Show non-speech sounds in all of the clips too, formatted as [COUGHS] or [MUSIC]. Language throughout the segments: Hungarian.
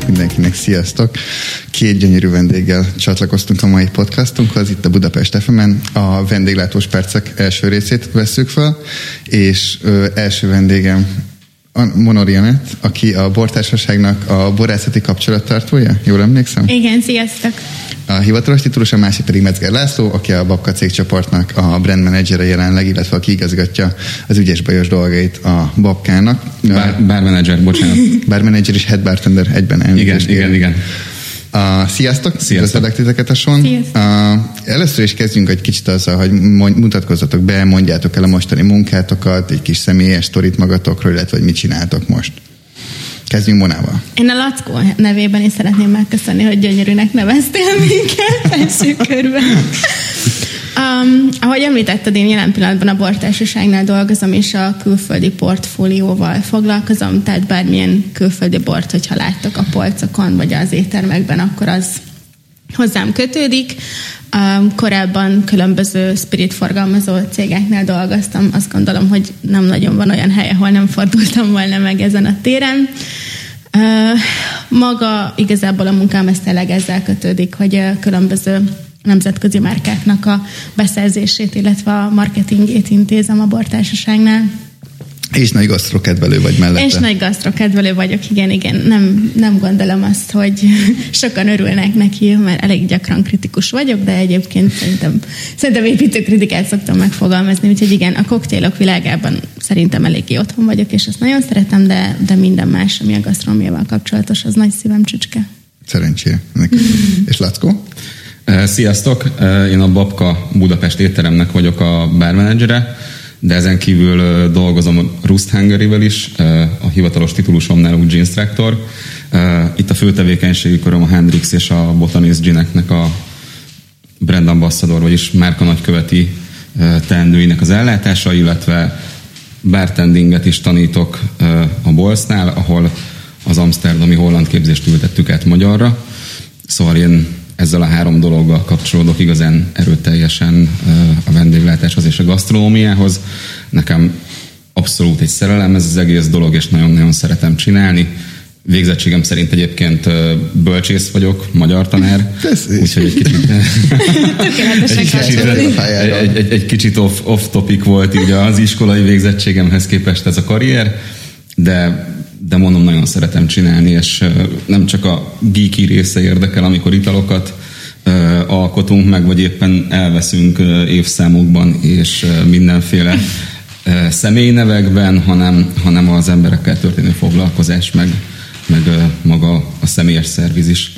kívánok mindenkinek, sziasztok! Két gyönyörű vendéggel csatlakoztunk a mai podcastunkhoz, itt a Budapest fm A vendéglátós percek első részét veszük fel, és ö, első vendégem Monori Anett, aki a bortársaságnak a borászati kapcsolattartója, jól emlékszem? Igen, sziasztok! A hivatalos titulus, a másik pedig Metzger László, aki a Babka cégcsoportnak a brand managere jelenleg, illetve aki igazgatja az ügyes bajos dolgait a Babkának. Bár, bar manager, bocsánat. Bar manager és head bartender egyben elnézést. Igen, igen, igen. Uh, sziasztok! Sziasztok! titeket a son. Uh, először is kezdjünk egy kicsit azzal, hogy mutatkozzatok be, mondjátok el a mostani munkátokat, egy kis személyes sztorit magatokról, illetve hogy mit csináltok most. Kezdjünk Monával. Én a Lackó nevében is szeretném megköszönni, hogy gyönyörűnek neveztél minket első körben. Um, ahogy említetted, én jelen pillanatban a bortársaságnál dolgozom, és a külföldi portfólióval foglalkozom, tehát bármilyen külföldi bort, hogyha láttok a polcokon, vagy az éttermekben, akkor az hozzám kötődik. Korábban különböző spirit forgalmazó cégeknél dolgoztam, azt gondolom, hogy nem nagyon van olyan hely, ahol nem fordultam volna meg ezen a téren. Maga igazából a munkám ezt tényleg ezzel kötődik, hogy különböző nemzetközi márkáknak a beszerzését, illetve a marketingét intézem a bortársaságnál. És nagy gasztrokedvelő vagy mellette. És nagy gasztrokedvelő vagyok, igen, igen. Nem, nem gondolom azt, hogy [LAUGHS] sokan örülnek neki, mert elég gyakran kritikus vagyok, de egyébként szerintem, szerintem építő kritikát szoktam megfogalmazni, úgyhogy igen, a koktélok világában szerintem eléggé otthon vagyok, és ezt nagyon szeretem, de, de minden más, ami a gasztronómiával kapcsolatos, az nagy szívem csücske. Szerencsére. [LAUGHS] és Lackó? Sziasztok! Én a Babka Budapest étteremnek vagyok a bármenedzsere, de ezen kívül dolgozom Rust hungary is, a hivatalos titulusomnál úgy Jeans Tractor. Itt a fő tevékenységi a Hendrix és a Botanist Gineknek a brand ambassador, vagyis márka nagyköveti teendőinek az ellátása, illetve bartendinget is tanítok a Bolsnál, ahol az amsterdami holland képzést ültettük át magyarra. Szóval én ezzel a három dologgal kapcsolódok igazán erőteljesen a vendéglátáshoz és a gasztronómiához. Nekem abszolút egy szerelem ez az egész dolog, és nagyon-nagyon szeretem csinálni. Végzettségem szerint egyébként bölcsész vagyok, magyar tanár, [LAUGHS] úgyhogy egy kicsit, [LAUGHS] egy, kicsit, egy, egy, egy kicsit off, off topic volt így az iskolai végzettségemhez képest ez a karrier, de de mondom, nagyon szeretem csinálni, és nem csak a geeky része érdekel, amikor italokat alkotunk meg, vagy éppen elveszünk évszámokban, és mindenféle személynevekben, hanem, hanem az emberekkel történő foglalkozás, meg, meg maga a személyes szerviz is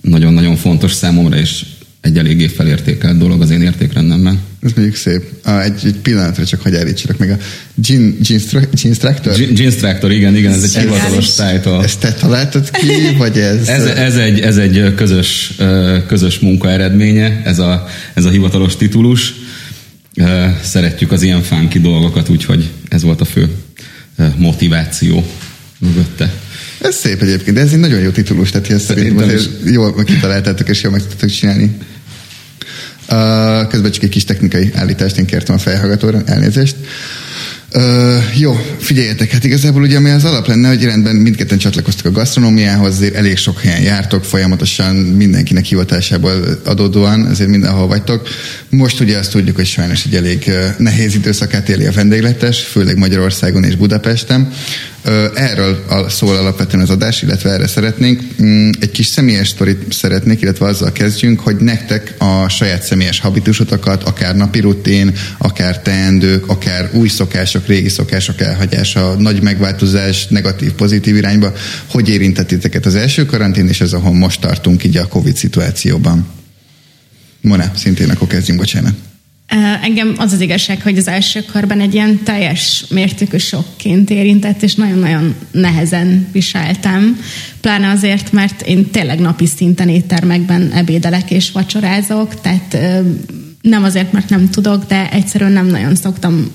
nagyon-nagyon fontos számomra, és egy eléggé felértékelt dolog az én értékrendemben. Ez mondjuk szép. Egy, egy pillanatra csak hagyj állítsanak meg a Jean, Jeans Tractor? Jeans Tractor, igen, igen, ez egy hivatalos title. Ezt te találtad ki, vagy ez? ez, ez, egy, ez egy közös, közös munka eredménye, ez a, ez a hivatalos titulus. Szeretjük az ilyen funky dolgokat, úgyhogy ez volt a fő motiváció mögötte. Ez szép egyébként, de ez egy nagyon jó titulus, tehát ezt szerintem azért jól kitaláltátok és jól meg tudtok csinálni. Uh, közben csak egy kis technikai állítást én kértem a fejhallgatóra, elnézést. Uh, jó, figyeljetek, hát igazából ugye ami az alap lenne, hogy rendben mindketten csatlakoztak a gasztronómiához, azért elég sok helyen jártok, folyamatosan mindenkinek hivatásából adódóan, ezért mindenhol vagytok. Most ugye azt tudjuk, hogy sajnos egy elég nehéz időszakát éli a vendégletes, főleg Magyarországon és Budapesten. Erről szól alapvetően az adás, illetve erre szeretnénk. Mm, egy kis személyes sztorit szeretnék, illetve azzal kezdjünk, hogy nektek a saját személyes habitusotokat, akár napi rutin, akár teendők, akár új szokások, régi szokások elhagyása, nagy megváltozás, negatív, pozitív irányba, hogy érintettiteket az első karantén, és ez ahol most tartunk így a Covid szituációban. Mona, szintén akkor kezdjünk, bocsánat. Engem az az igazság, hogy az első körben egy ilyen teljes mértékű sokként érintett, és nagyon-nagyon nehezen viseltem. Pláne azért, mert én tényleg napi szinten éttermekben ebédelek és vacsorázok, tehát nem azért, mert nem tudok, de egyszerűen nem nagyon szoktam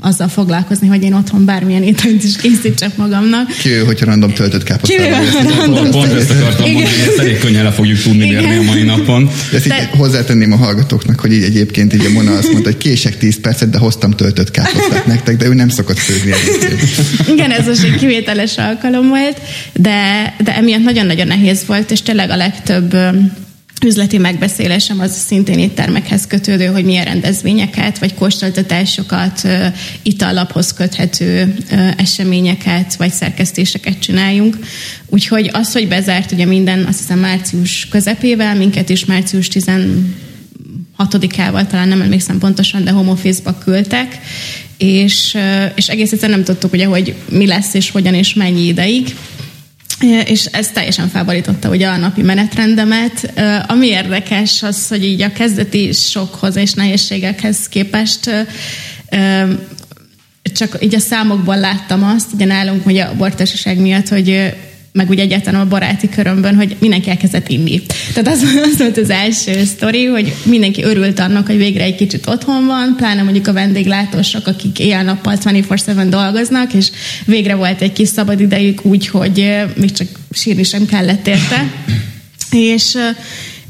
azzal foglalkozni, hogy én otthon bármilyen ételt is készítsek magamnak. Kivéve, hogyha random töltött káposztával. Pont, pont ezt akartam mondani, hogy ezt elég könnyen le fogjuk tudni mérni a mai napon. De ezt így hozzátenném a hallgatóknak, hogy így egyébként így a Mona azt mondta, hogy kések 10 percet, de hoztam töltött káposztát nektek, de ő nem szokott főzni Igen, ez most egy kivételes alkalom volt, de, de emiatt nagyon-nagyon nehéz volt, és tényleg a legtöbb üzleti megbeszélésem az szintén éttermekhez kötődő, hogy milyen rendezvényeket, vagy kóstoltatásokat, itallaphoz köthető eseményeket, vagy szerkesztéseket csináljunk. Úgyhogy az, hogy bezárt ugye minden, azt hiszem március közepével, minket is március 16-ával, talán nem emlékszem pontosan, de home office-ba küldtek, és, és egész egyszerűen nem tudtuk ugye, hogy mi lesz, és hogyan, és mennyi ideig és ez teljesen felborította ugye a napi menetrendemet. Ami érdekes az, hogy így a kezdeti sokhoz és nehézségekhez képest csak így a számokból láttam azt, ugye nálunk ugye a bortársaság miatt, hogy meg úgy egyáltalán a baráti körömben, hogy mindenki elkezdett inni. Tehát az, [LAUGHS] az volt az első sztori, hogy mindenki örült annak, hogy végre egy kicsit otthon van, pláne mondjuk a vendéglátósok, akik éjjel-nappal 24-7 dolgoznak, és végre volt egy kis szabad idejük úgy, hogy még csak sírni sem kellett érte. [COUGHS] És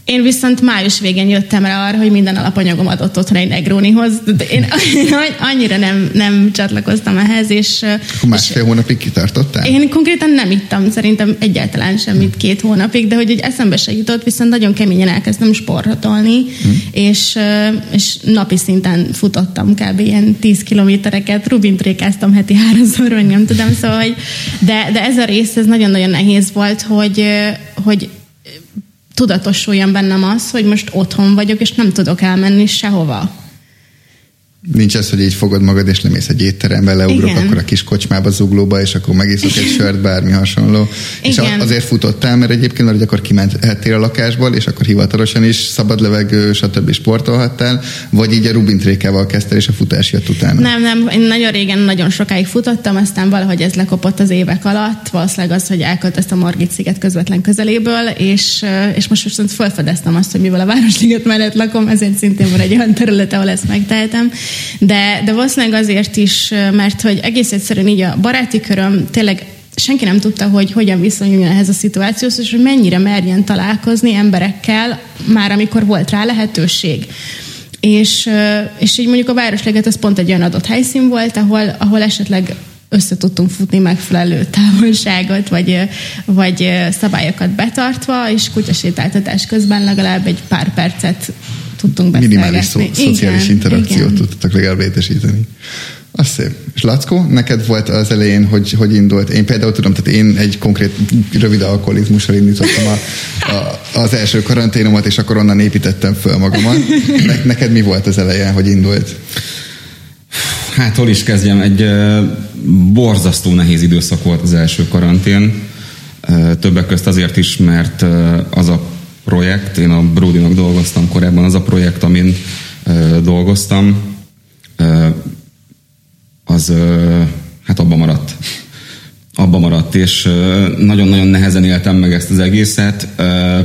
én viszont május végén jöttem rá arra, hogy minden alapanyagom adott otthon egy Negronihoz. De én, én [LAUGHS] annyira nem, nem csatlakoztam ehhez, és... Akkor másfél és hónapig kitartottál? Én konkrétan nem ittam szerintem egyáltalán semmit két hónapig, de hogy egy eszembe se jutott, viszont nagyon keményen elkezdtem sportolni, hmm. és, és napi szinten futottam kb. ilyen 10 kilométereket, rubintrékáztam heti háromszor, vagy nem tudom, szóval, hogy, de, de ez a rész, ez nagyon-nagyon nehéz volt, hogy, hogy tudatosuljon bennem az, hogy most otthon vagyok, és nem tudok elmenni sehova. Nincs ez, hogy így fogod magad, és lemész egy étterembe, leugrok Igen. akkor a kis kocsmába, zuglóba, és akkor megiszok egy sört, bármi hasonló. Igen. És azért futottál, mert egyébként, hogy akkor kimenthetél a lakásból, és akkor hivatalosan is szabad levegő, stb. sportolhattál, vagy így a rubintrékával kezdtél, és a futás jött utána? Nem, nem, én nagyon régen, nagyon sokáig futottam, aztán valahogy ez lekopott az évek alatt, valószínűleg az, hogy elköltöztem a Margit sziget közvetlen közeléből, és, és most viszont felfedeztem azt, hogy mivel a Városliget mellett lakom, ezért szintén van egy olyan terület, ahol ezt megtehetem de, de valószínűleg azért is, mert hogy egész egyszerűen így a baráti köröm tényleg senki nem tudta, hogy hogyan viszonyuljon ehhez a szituációhoz, és hogy mennyire merjen találkozni emberekkel, már amikor volt rá lehetőség. És, és így mondjuk a Városleget az pont egy olyan adott helyszín volt, ahol, ahol esetleg össze tudtunk futni megfelelő távolságot, vagy, vagy szabályokat betartva, és kutyasétáltatás közben legalább egy pár percet tudtunk beszélgetni. Minimális szó, szociális interakciót igen. tudtak legalább létesíteni. Az szép. És Lackó, neked volt az elején, hogy, hogy indult? Én például tudom, tehát én egy konkrét rövid alkoholizmussal indítottam a, a, az első karanténomat, és akkor onnan építettem föl magamat. Ne, neked mi volt az eleje, hogy indult? Hát hol is kezdjem? Egy uh, borzasztó nehéz időszak volt az első karantén. Uh, többek közt azért is, mert uh, az a projekt, én a Brodynak dolgoztam korábban, az a projekt, amin uh, dolgoztam, uh, az uh, hát abba maradt. Abba maradt, és nagyon-nagyon nehezen éltem meg ezt az egészet,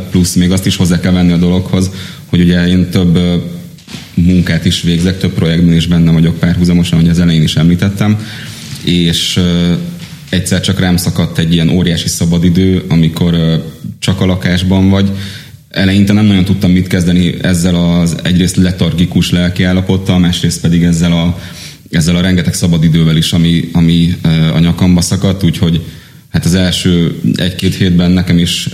plusz még azt is hozzá kell venni a dologhoz, hogy ugye én több munkát is végzek, több projektben is benne vagyok párhuzamosan, hogy az elején is említettem, és egyszer csak rám szakadt egy ilyen óriási szabadidő, amikor csak a lakásban vagy, eleinte nem nagyon tudtam mit kezdeni ezzel az egyrészt letargikus lelkiállapottal, másrészt pedig ezzel a, ezzel a rengeteg szabadidővel is, ami, ami a nyakamba szakadt, úgyhogy hát az első egy-két hétben nekem is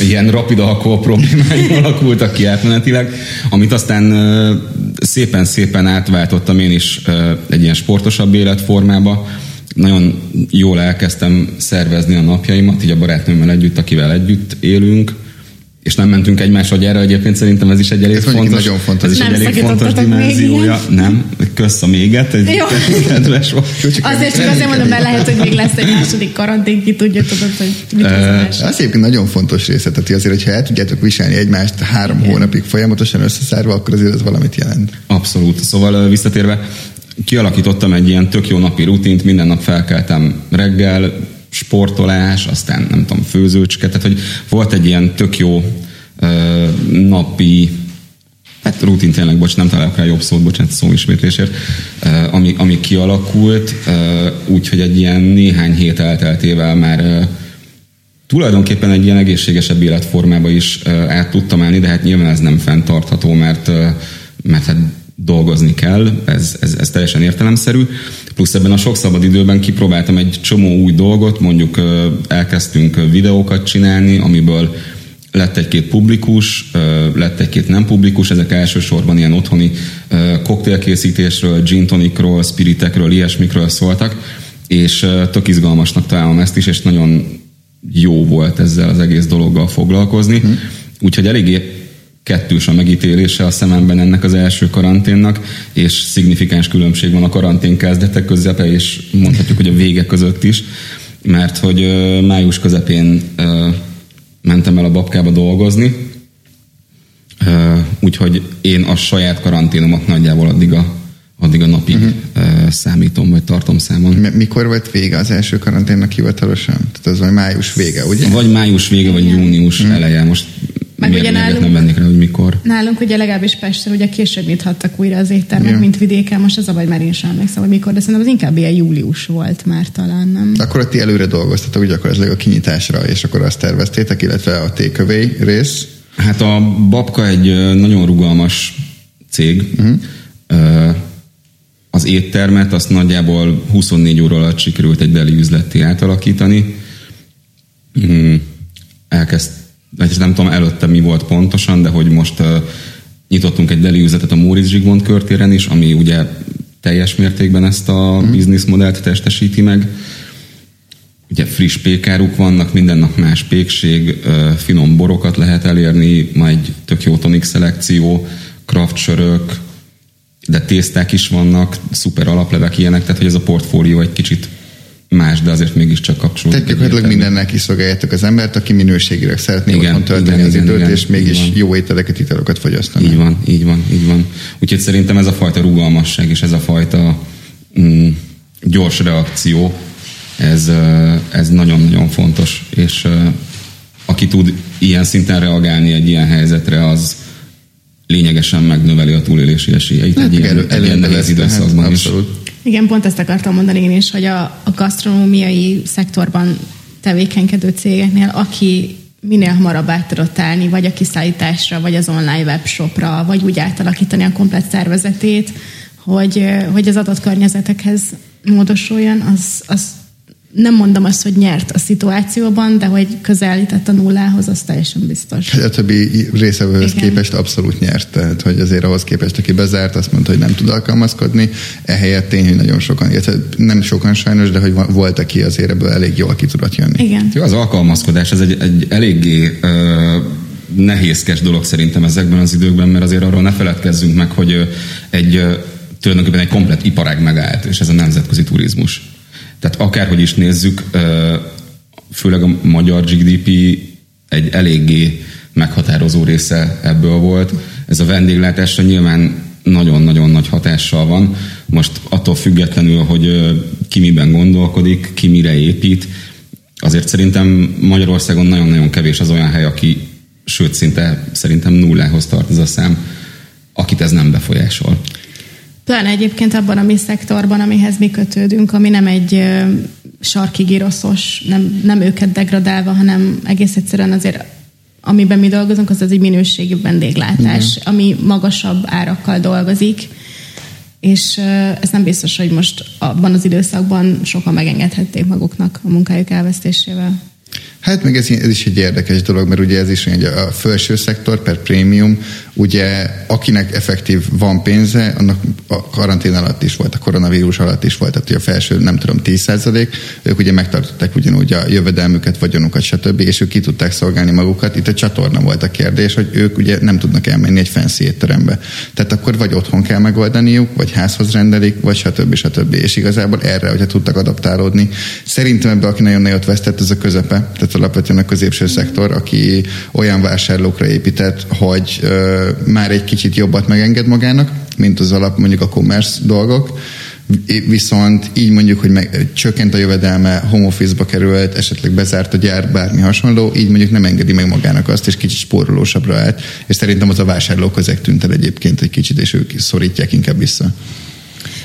[LAUGHS] ilyen rapid alkohol problémáim [LAUGHS] alakultak ki átmenetileg, amit aztán szépen-szépen átváltottam én is egy ilyen sportosabb életformába. Nagyon jól elkezdtem szervezni a napjaimat, így a barátnőmmel együtt, akivel együtt élünk, és nem mentünk egymásra gyere, egyébként szerintem ez is egy elég ez fontos, nagyon fontos. Ez is egy elég fontos dimenziója. Nem, kösz a méget, egy Jó. [LAUGHS] kedves volt. Azért csak azért mondom, mert lehet, hogy még lesz egy második karantén, ki tudja, tudod, hogy mit Az egyébként nagyon fontos része, tehát azért, hogyha el tudjátok viselni egymást három Igen. hónapig folyamatosan összeszárva, akkor azért ez valamit jelent. Abszolút. Szóval visszatérve, kialakítottam egy ilyen tök jó napi rutint, minden nap felkeltem reggel, sportolás, aztán nem tudom, főzőcske, tehát hogy volt egy ilyen tök jó ö, napi rutin tényleg, bocs, nem találok rá jobb szót, bocsánat, szó ismétlésért, ami, ami kialakult, úgyhogy egy ilyen néhány hét elteltével már tulajdonképpen egy ilyen egészségesebb életformába is át tudtam állni, de hát nyilván ez nem fenntartható, mert, mert hát dolgozni kell, ez, ez, ez teljesen értelemszerű. Plusz ebben a sok szabad időben kipróbáltam egy csomó új dolgot, mondjuk elkezdtünk videókat csinálni, amiből lett egy-két publikus, lett egy-két nem publikus, ezek elsősorban ilyen otthoni koktélkészítésről, gin tonicról, spiritekről, ilyesmikről szóltak, és tök izgalmasnak találom ezt is, és nagyon jó volt ezzel az egész dologgal foglalkozni. Hmm. Úgyhogy eléggé kettős a megítélése a szememben ennek az első karanténnak, és szignifikáns különbség van a karantén kezdetek közepe, és mondhatjuk, hogy a vége között is, mert hogy május közepén mentem el a babkába dolgozni, úgyhogy én a saját karanténomat nagyjából addig a, addig a napig uh-huh. számítom, vagy tartom számon. Mikor volt vége az első karanténnak hivatalosan? Tehát az vagy május vége, ugye? Vagy május vége, vagy június uh-huh. eleje. Most meg ugye nálunk, nem vennék rá, hogy mikor. Nálunk ugye legalábbis Pesten ugye később nyithattak újra az éttermek, yeah. mint vidéken. Most az a baj, már én sem emlékszem, hogy mikor, de szerintem az inkább ilyen július volt már talán, nem? Akkor ti előre dolgoztatok ez a kinyitásra, és akkor azt terveztétek, illetve a takeaway rész? Hát a Babka egy nagyon rugalmas cég. Uh-huh. Az éttermet azt nagyjából 24 óra alatt sikerült egy deli üzletté átalakítani. Mm, elkezd vagy nem tudom előtte mi volt pontosan, de hogy most nyitottunk egy deli üzletet a Móricz Zsigmond körtéren is, ami ugye teljes mértékben ezt a mm. bizniszmodellt testesíti meg. Ugye friss pékáruk vannak, minden nap más pékség, finom borokat lehet elérni, majd tök jó tonik szelekció, craft sörök, de tészták is vannak, szuper alaplevek ilyenek, tehát hogy ez a portfólió egy kicsit más, de azért mégiscsak kapcsolódik. Tehát gyakorlatilag mindennel kiszolgáljátok az embert, aki minőségileg szeretné igen, otthon tölteni igen, az igen, időt, igen, és mégis jó ételeket, italokat fogyasztani. Így van, így van, így van. Úgyhogy szerintem ez a fajta rugalmasság és ez a fajta mm, gyors reakció, ez, ez nagyon-nagyon fontos, és aki tud ilyen szinten reagálni egy ilyen helyzetre, az lényegesen megnöveli a túlélési esélyeit hát, egy, ilyen, elő, egy ilyen nehéz időszakban hát, is. Abszolút. Igen, pont ezt akartam mondani én is, hogy a, a gasztronómiai szektorban tevékenykedő cégeknél, aki minél hamarabb át tudott állni, vagy a kiszállításra, vagy az online webshopra, vagy úgy átalakítani a komplet szervezetét, hogy, hogy az adott környezetekhez módosuljon, az, az nem mondom azt, hogy nyert a szituációban, de hogy közelített a nullához, az teljesen biztos. Hát a többi részevőhöz képest abszolút nyert, tehát hogy azért ahhoz képest, aki bezárt, azt mondta, hogy nem tud alkalmazkodni, ehelyett tény, hogy nagyon sokan, illetve nem sokan sajnos, de hogy volt, aki azért ebből elég jól ki tudott jönni. Igen. Jó, az alkalmazkodás, ez egy, egy eléggé uh, nehézkes dolog szerintem ezekben az időkben, mert azért arról ne feledkezzünk meg, hogy egy tulajdonképpen egy komplet iparág megállt, és ez a nemzetközi turizmus tehát akárhogy is nézzük, főleg a magyar GDP egy eléggé meghatározó része ebből volt. Ez a vendéglátásra nyilván nagyon-nagyon nagy hatással van. Most attól függetlenül, hogy ki miben gondolkodik, ki mire épít, azért szerintem Magyarországon nagyon-nagyon kevés az olyan hely, aki, sőt, szinte szerintem nullához tart ez a szám, akit ez nem befolyásol. Pláne egyébként abban a mi szektorban, amihez mi kötődünk, ami nem egy sarki giroszos, nem, nem őket degradálva, hanem egész egyszerűen azért amiben mi dolgozunk, az az egy minőségi vendéglátás, Igen. ami magasabb árakkal dolgozik, és ez nem biztos, hogy most abban az időszakban sokan megengedhették maguknak a munkájuk elvesztésével. Hát meg ez, ez is egy érdekes dolog, mert ugye ez is hogy a felső szektor per prémium, ugye akinek effektív van pénze, annak a karantén alatt is volt, a koronavírus alatt is volt, tehát a felső nem tudom 10 ők ugye megtartották ugyanúgy a jövedelmüket, vagyonukat, stb. és ők ki tudták szolgálni magukat. Itt a csatorna volt a kérdés, hogy ők ugye nem tudnak elmenni egy fancy étterembe. Tehát akkor vagy otthon kell megoldaniuk, vagy házhoz rendelik, vagy stb. stb. És igazából erre, hogyha tudtak adaptálódni. Szerintem ebbe, aki nagyon nagyot vesztett, ez a közepe. Tehát alapvetően a középső szektor, aki olyan vásárlókra épített, hogy ö, már egy kicsit jobbat megenged magának, mint az alap mondjuk a commerce dolgok, viszont így mondjuk, hogy meg, csökkent a jövedelme, home office-ba került, esetleg bezárt a gyár, bármi hasonló, így mondjuk nem engedi meg magának azt, és kicsit spórolósabbra állt, és szerintem az a vásárló közeg tűnt el egyébként egy kicsit, és ők szorítják inkább vissza.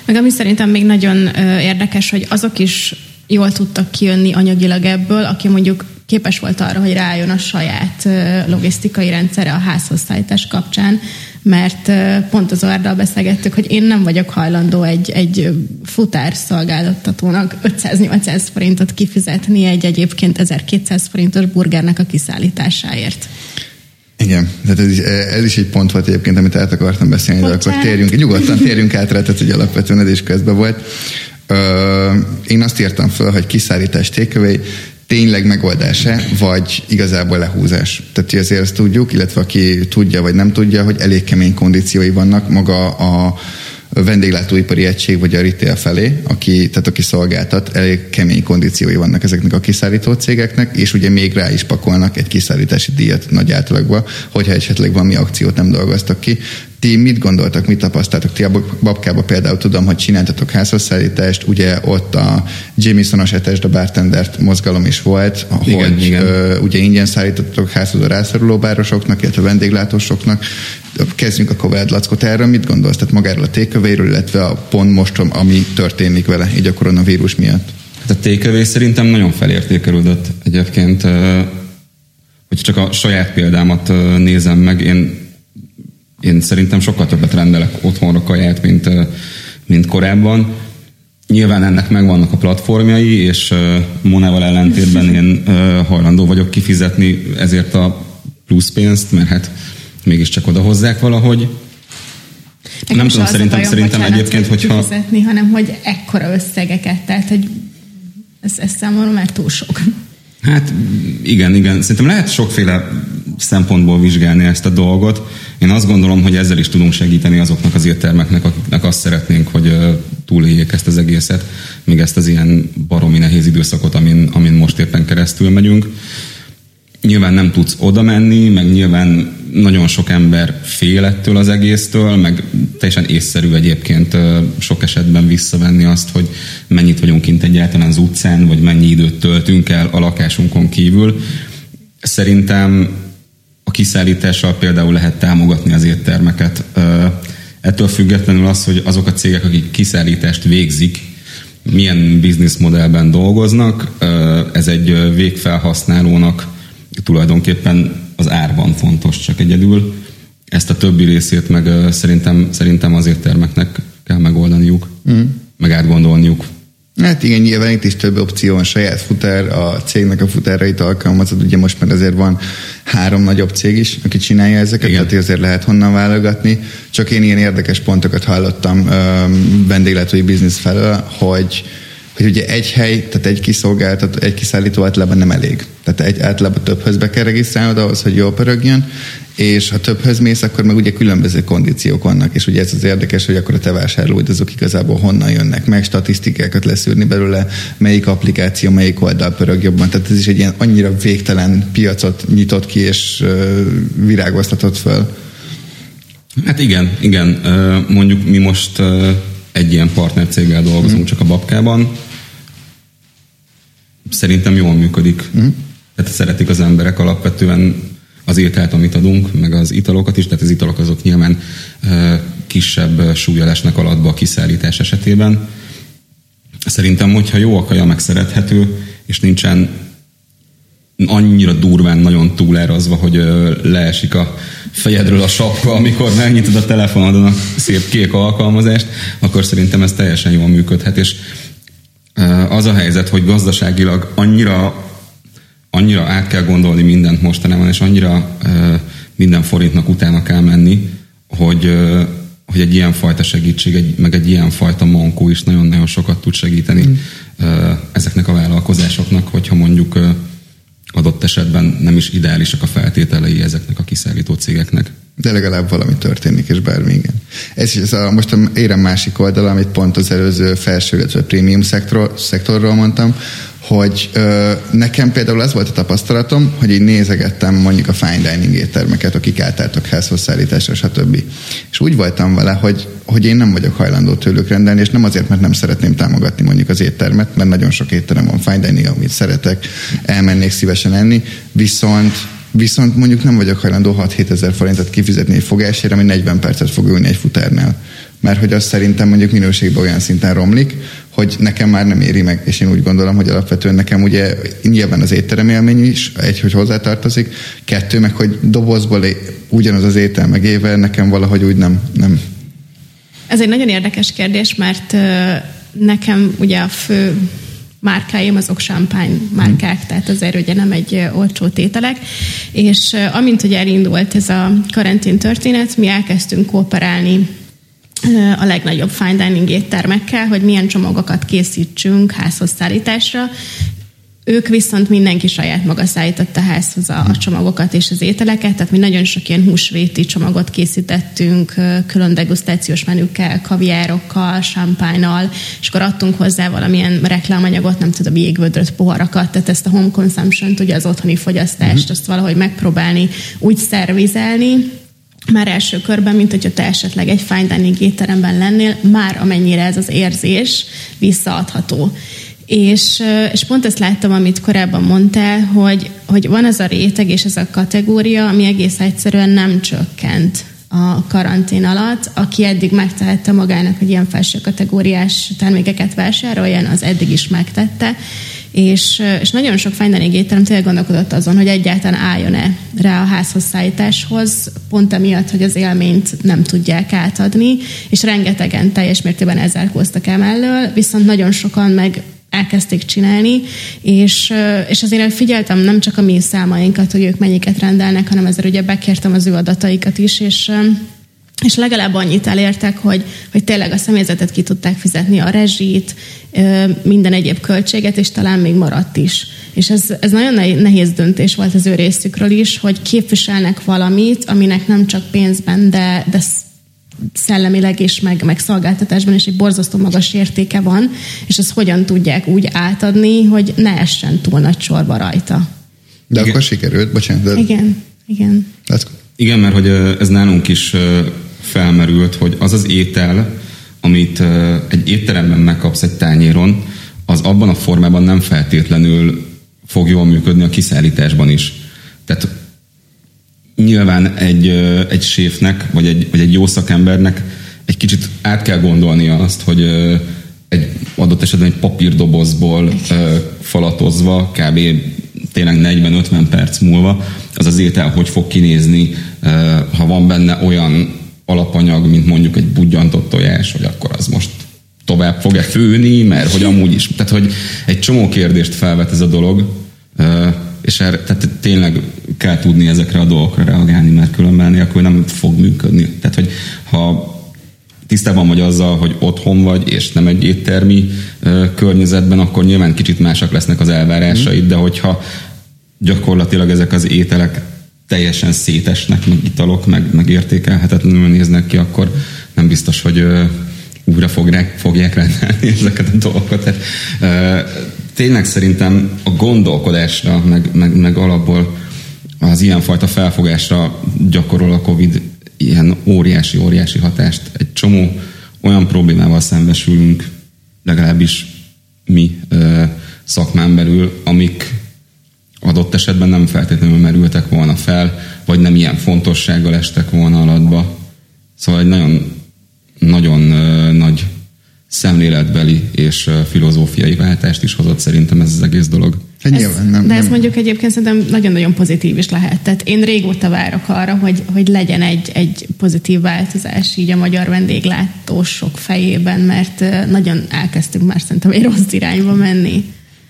Meg ami szerintem még nagyon érdekes, hogy azok is jól tudtak kijönni anyagilag ebből, aki mondjuk képes volt arra, hogy rájön a saját logisztikai rendszere a házhoz szállítás kapcsán, mert pont az Ordal beszélgettük, hogy én nem vagyok hajlandó egy, egy futár szolgáltatónak 500-800 forintot kifizetni egy egyébként 1200 forintos burgernek a kiszállításáért. Igen, tehát ez is, ez is egy pont volt egyébként, amit át akartam beszélni, de akkor térjünk, nyugodtan térjünk át rá, tehát hogy alapvetően ez is közben volt. Ö, én azt írtam föl, hogy kiszállítás takeaway, tényleg megoldása, vagy igazából lehúzás. Tehát azért ezt tudjuk, illetve aki tudja vagy nem tudja, hogy elég kemény kondíciói vannak maga a vendéglátóipari egység vagy a retail felé, aki, tehát aki szolgáltat, elég kemény kondíciói vannak ezeknek a kiszállító cégeknek, és ugye még rá is pakolnak egy kiszállítási díjat nagy átlagba, hogyha esetleg valami akciót nem dolgoztak ki. Ti mit gondoltak, mit tapasztaltak? Ti a babkába például tudom, hogy csináltatok házhozszállítást, ugye ott a Jamesonos etesd a bartendert mozgalom is volt, igen, hogy igen. Ö, ugye ingyen szállítottatok házhoz a rászoruló bárosoknak, illetve vendéglátósoknak. Kezdjünk a Koveld Lackot erről, mit gondolsz? Tehát magáról a tékövéről, illetve a pont most, ami történik vele, így a koronavírus miatt? Hát a tékövé szerintem nagyon felértékelődött egyébként. Hogy csak a saját példámat nézem meg, én én szerintem sokkal többet rendelek otthonra kaját, mint, mint korábban. Nyilván ennek megvannak a platformjai, és Monával ellentétben én hajlandó vagyok kifizetni ezért a plusz pénzt, mert hát mégiscsak oda hozzák valahogy. Nekem nem tudom, szerintem, bajom, szerintem egyébként, hogyha... Kifizetni, hanem hogy ekkora összegeket, tehát hogy ez, ez számomra már túl sok. Hát igen, igen. Szerintem lehet sokféle szempontból vizsgálni ezt a dolgot. Én azt gondolom, hogy ezzel is tudunk segíteni azoknak az éttermeknek, akiknek azt szeretnénk, hogy túléljék ezt az egészet, még ezt az ilyen baromi nehéz időszakot, amin, amin most éppen keresztül megyünk. Nyilván nem tudsz oda menni, meg nyilván nagyon sok ember fél ettől az egésztől, meg teljesen észszerű egyébként sok esetben visszavenni azt, hogy mennyit vagyunk kint egyáltalán az utcán, vagy mennyi időt töltünk el a lakásunkon kívül. Szerintem kiszállítással például lehet támogatni az éttermeket. Ettől függetlenül az, hogy azok a cégek, akik kiszállítást végzik, milyen bizniszmodellben dolgoznak, ez egy végfelhasználónak tulajdonképpen az árban fontos csak egyedül. Ezt a többi részét meg szerintem, szerintem az éttermeknek kell megoldaniuk, mm. meg átgondolniuk. Hát igen, nyilván itt is több opció van, saját futár, a cégnek a futárait alkalmazod, ugye most már azért van három nagyobb cég is, aki csinálja ezeket, igen. tehát azért lehet honnan válogatni. Csak én ilyen érdekes pontokat hallottam vendéglátói biznisz felől, hogy hogy ugye egy hely, tehát egy kiszolgáltató, egy kiszállító általában nem elég. Tehát egy, általában többhöz be kell regisztrálnod ahhoz, hogy jól pörögjön, és ha többhöz mész, akkor meg ugye különböző kondíciók vannak, és ugye ez az érdekes, hogy akkor a te vásárlóid azok igazából honnan jönnek meg, statisztikákat leszűrni belőle, melyik applikáció, melyik oldal pörög jobban. Tehát ez is egy ilyen annyira végtelen piacot nyitott ki, és uh, virágoztatott föl. Hát igen, igen. Mondjuk mi most egy ilyen partnercéggel dolgozunk mm. csak a babkában. Szerintem jól működik. Mm. Tehát szeretik az emberek alapvetően az ételt, amit adunk, meg az italokat is, tehát az italok azok nyilván kisebb súlya lesnek alatba a kiszállítás esetében. Szerintem, hogyha jó a kaja, meg szerethető, és nincsen annyira durván nagyon túlárazva, hogy leesik a fejedről a sapka, amikor megnyitod a telefonodon a szép kék alkalmazást, akkor szerintem ez teljesen jól működhet, és az a helyzet, hogy gazdaságilag annyira annyira át kell gondolni mindent mostanában, és annyira minden forintnak utána kell menni, hogy, hogy egy ilyen fajta segítség, egy, meg egy ilyen fajta mankó is nagyon-nagyon sokat tud segíteni mm. ezeknek a vállalkozásoknak, hogyha mondjuk adott esetben nem is ideálisak a feltételei ezeknek a kiszállító cégeknek. De legalább valami történik, és bármi igen. Ez is a, most érem másik oldala, amit pont az előző felső, illetve prémium szektor, szektorról mondtam, hogy ö, nekem például ez volt a tapasztalatom, hogy így nézegettem mondjuk a fine dining éttermeket, akik eltártak házhozszállításra, stb. És úgy voltam vele, hogy, hogy én nem vagyok hajlandó tőlük rendelni, és nem azért, mert nem szeretném támogatni mondjuk az éttermet, mert nagyon sok étterem van fine dining, amit szeretek, elmennék szívesen enni, viszont viszont mondjuk nem vagyok hajlandó 6-7 ezer forintot kifizetni egy fogásért, ami 40 percet fog ülni egy futárnál. Mert hogy az szerintem mondjuk minőségben olyan szinten romlik, hogy nekem már nem éri meg, és én úgy gondolom, hogy alapvetően nekem ugye nyilván az étterem élmény is, egy, hogy hozzátartozik, kettő, meg hogy dobozból ugyanaz az étel megéve, nekem valahogy úgy nem, nem. Ez egy nagyon érdekes kérdés, mert nekem ugye a fő márkáim azok champagne márkák, hmm. tehát azért ugye nem egy olcsó tételek, és amint ugye elindult ez a karantén történet, mi elkezdtünk kooperálni a legnagyobb fine dining éttermekkel, hogy milyen csomagokat készítsünk házhoz szállításra, ők viszont mindenki saját maga szállította házhoz a, a csomagokat és az ételeket, tehát mi nagyon sok ilyen húsvéti csomagot készítettünk, külön degustációs menükkel, kaviárokkal, champagne és akkor adtunk hozzá valamilyen reklámanyagot, nem tudom, jégvödröt, poharakat, tehát ezt a home consumption ugye az otthoni fogyasztást, uh-huh. azt valahogy megpróbálni úgy szervizelni, már első körben, mint hogyha te esetleg egy fine dining étteremben lennél, már amennyire ez az érzés visszaadható. És, és pont ezt láttam, amit korábban mondtál, hogy, hogy van az a réteg és ez a kategória, ami egész egyszerűen nem csökkent a karantén alatt. Aki eddig megtehette magának, hogy ilyen felső kategóriás termékeket vásároljon, az eddig is megtette. És, és nagyon sok fine étterem tényleg gondolkodott azon, hogy egyáltalán álljon-e rá a házhoz szállításhoz, pont emiatt, hogy az élményt nem tudják átadni, és rengetegen teljes mértékben ezzel hoztak emellől, viszont nagyon sokan meg elkezdték csinálni, és, és azért figyeltem nem csak a mi számainkat, hogy ők mennyiket rendelnek, hanem ezért ugye bekértem az ő adataikat is, és és legalább annyit elértek, hogy, hogy tényleg a személyzetet ki tudták fizetni, a rezsit, minden egyéb költséget, és talán még maradt is. És ez, ez nagyon nehéz döntés volt az ő részükről is, hogy képviselnek valamit, aminek nem csak pénzben, de, de szellemileg és meg, meg szolgáltatásban is egy borzasztó magas értéke van, és ezt hogyan tudják úgy átadni, hogy ne essen túl nagy sorba rajta. De igen. akkor sikerült, bocsánat. De... Igen, igen. Go. Igen, mert hogy ez nálunk is felmerült, hogy az az étel, amit egy étteremben megkapsz egy tányéron, az abban a formában nem feltétlenül fog jól működni a kiszállításban is. Tehát nyilván egy, egy séfnek, vagy egy, vagy egy jó szakembernek egy kicsit át kell gondolnia azt, hogy egy adott esetben egy papírdobozból falatozva, kb. tényleg 40-50 perc múlva, az az étel hogy fog kinézni, ha van benne olyan alapanyag, mint mondjuk egy budjantott tojás, hogy akkor az most tovább fog-e főni, mert hogy amúgy is. Tehát, hogy egy csomó kérdést felvet ez a dolog, és erre, tehát tényleg kell tudni ezekre a dolgokra reagálni, mert különben nélkül nem fog működni. Tehát, hogy ha tisztában vagy azzal, hogy otthon vagy, és nem egy éttermi környezetben, akkor nyilván kicsit másak lesznek az elvárásaid, de hogyha gyakorlatilag ezek az ételek teljesen szétesnek, meg italok, meg, meg értékelhetetlenül néznek ki, akkor nem biztos, hogy ö, újra fogják, fogják rendelni [LAUGHS] ezeket a dolgokat. Tehát, ö, tényleg szerintem a gondolkodásra, meg, meg, meg alapból az ilyenfajta felfogásra gyakorol a Covid ilyen óriási-óriási hatást. Egy csomó olyan problémával szembesülünk, legalábbis mi ö, szakmán belül, amik adott esetben nem feltétlenül merültek volna fel, vagy nem ilyen fontossággal estek volna alatba. Szóval egy nagyon, nagyon nagy szemléletbeli és filozófiai váltást is hozott szerintem ez az egész dolog. Ez, nyilván, nem, de ez nem. mondjuk egyébként szerintem nagyon-nagyon pozitív is lehet. Tehát én régóta várok arra, hogy, hogy legyen egy, egy pozitív változás így a magyar vendéglátósok fejében, mert nagyon elkezdtünk már szerintem egy rossz irányba menni.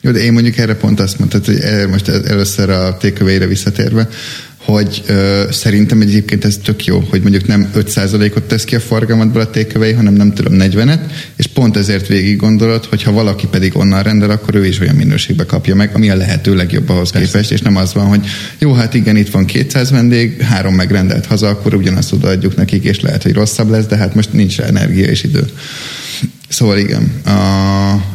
Jó, de én mondjuk erre pont azt mondtad, hogy most először a téköveire visszatérve, hogy ö, szerintem egyébként ez tök jó, hogy mondjuk nem 5%-ot tesz ki a forgalmatból a tékövei, hanem nem tudom 40-et, és pont ezért végig gondolod, hogy ha valaki pedig onnan rendel, akkor ő is olyan minőségbe kapja meg, ami a lehető legjobb ahhoz Persze. képest, és nem az van, hogy jó, hát igen, itt van 200 vendég, három megrendelt haza, akkor ugyanazt odaadjuk nekik, és lehet, hogy rosszabb lesz, de hát most nincs rá energia és idő. Szóval igen, a,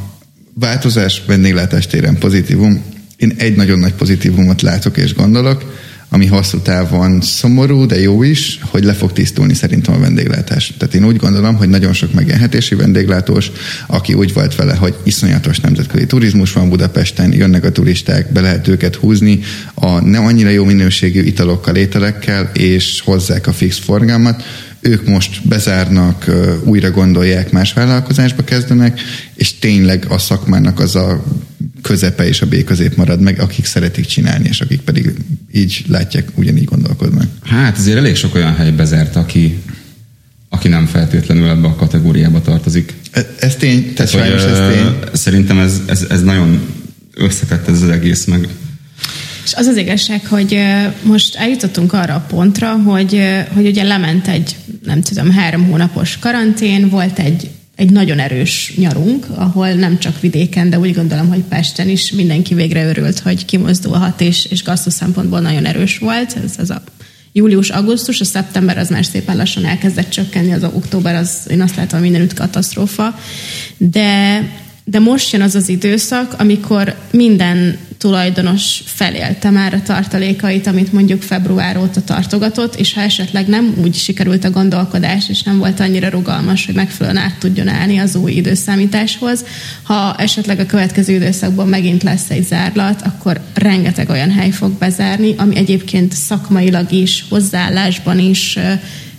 változás vendéglátás téren pozitívum. Én egy nagyon nagy pozitívumot látok és gondolok, ami hosszú távon szomorú, de jó is, hogy le fog tisztulni szerintem a vendéglátás. Tehát én úgy gondolom, hogy nagyon sok megélhetési vendéglátós, aki úgy volt vele, hogy iszonyatos nemzetközi turizmus van Budapesten, jönnek a turisták, be lehet őket húzni a nem annyira jó minőségű italokkal, ételekkel, és hozzák a fix forgalmat, ők most bezárnak, újra gondolják, más vállalkozásba kezdenek, és tényleg a szakmának az a közepe és a B közép marad meg, akik szeretik csinálni, és akik pedig így látják, ugyanígy gondolkodnak. Hát azért elég sok olyan hely bezárt, aki, aki nem feltétlenül ebbe a kategóriába tartozik. Ez, ez tény, tehát sajnos ez tény. Szerintem ez, ez, ez nagyon összetett ez az egész, meg és az az igazság, hogy most eljutottunk arra a pontra, hogy, hogy ugye lement egy, nem tudom, három hónapos karantén, volt egy egy nagyon erős nyarunk, ahol nem csak vidéken, de úgy gondolom, hogy Pesten is mindenki végre örült, hogy kimozdulhat, és, és gasztus szempontból nagyon erős volt. Ez, ez a július-augusztus, a szeptember az már szépen lassan elkezdett csökkenni, az a október az én azt látom, mindenütt katasztrófa. De, de most jön az az időszak, amikor minden tulajdonos felélte már a tartalékait, amit mondjuk február óta tartogatott, és ha esetleg nem úgy sikerült a gondolkodás, és nem volt annyira rugalmas, hogy megfelelően át tudjon állni az új időszámításhoz, ha esetleg a következő időszakban megint lesz egy zárlat, akkor rengeteg olyan hely fog bezárni, ami egyébként szakmailag is, hozzáállásban is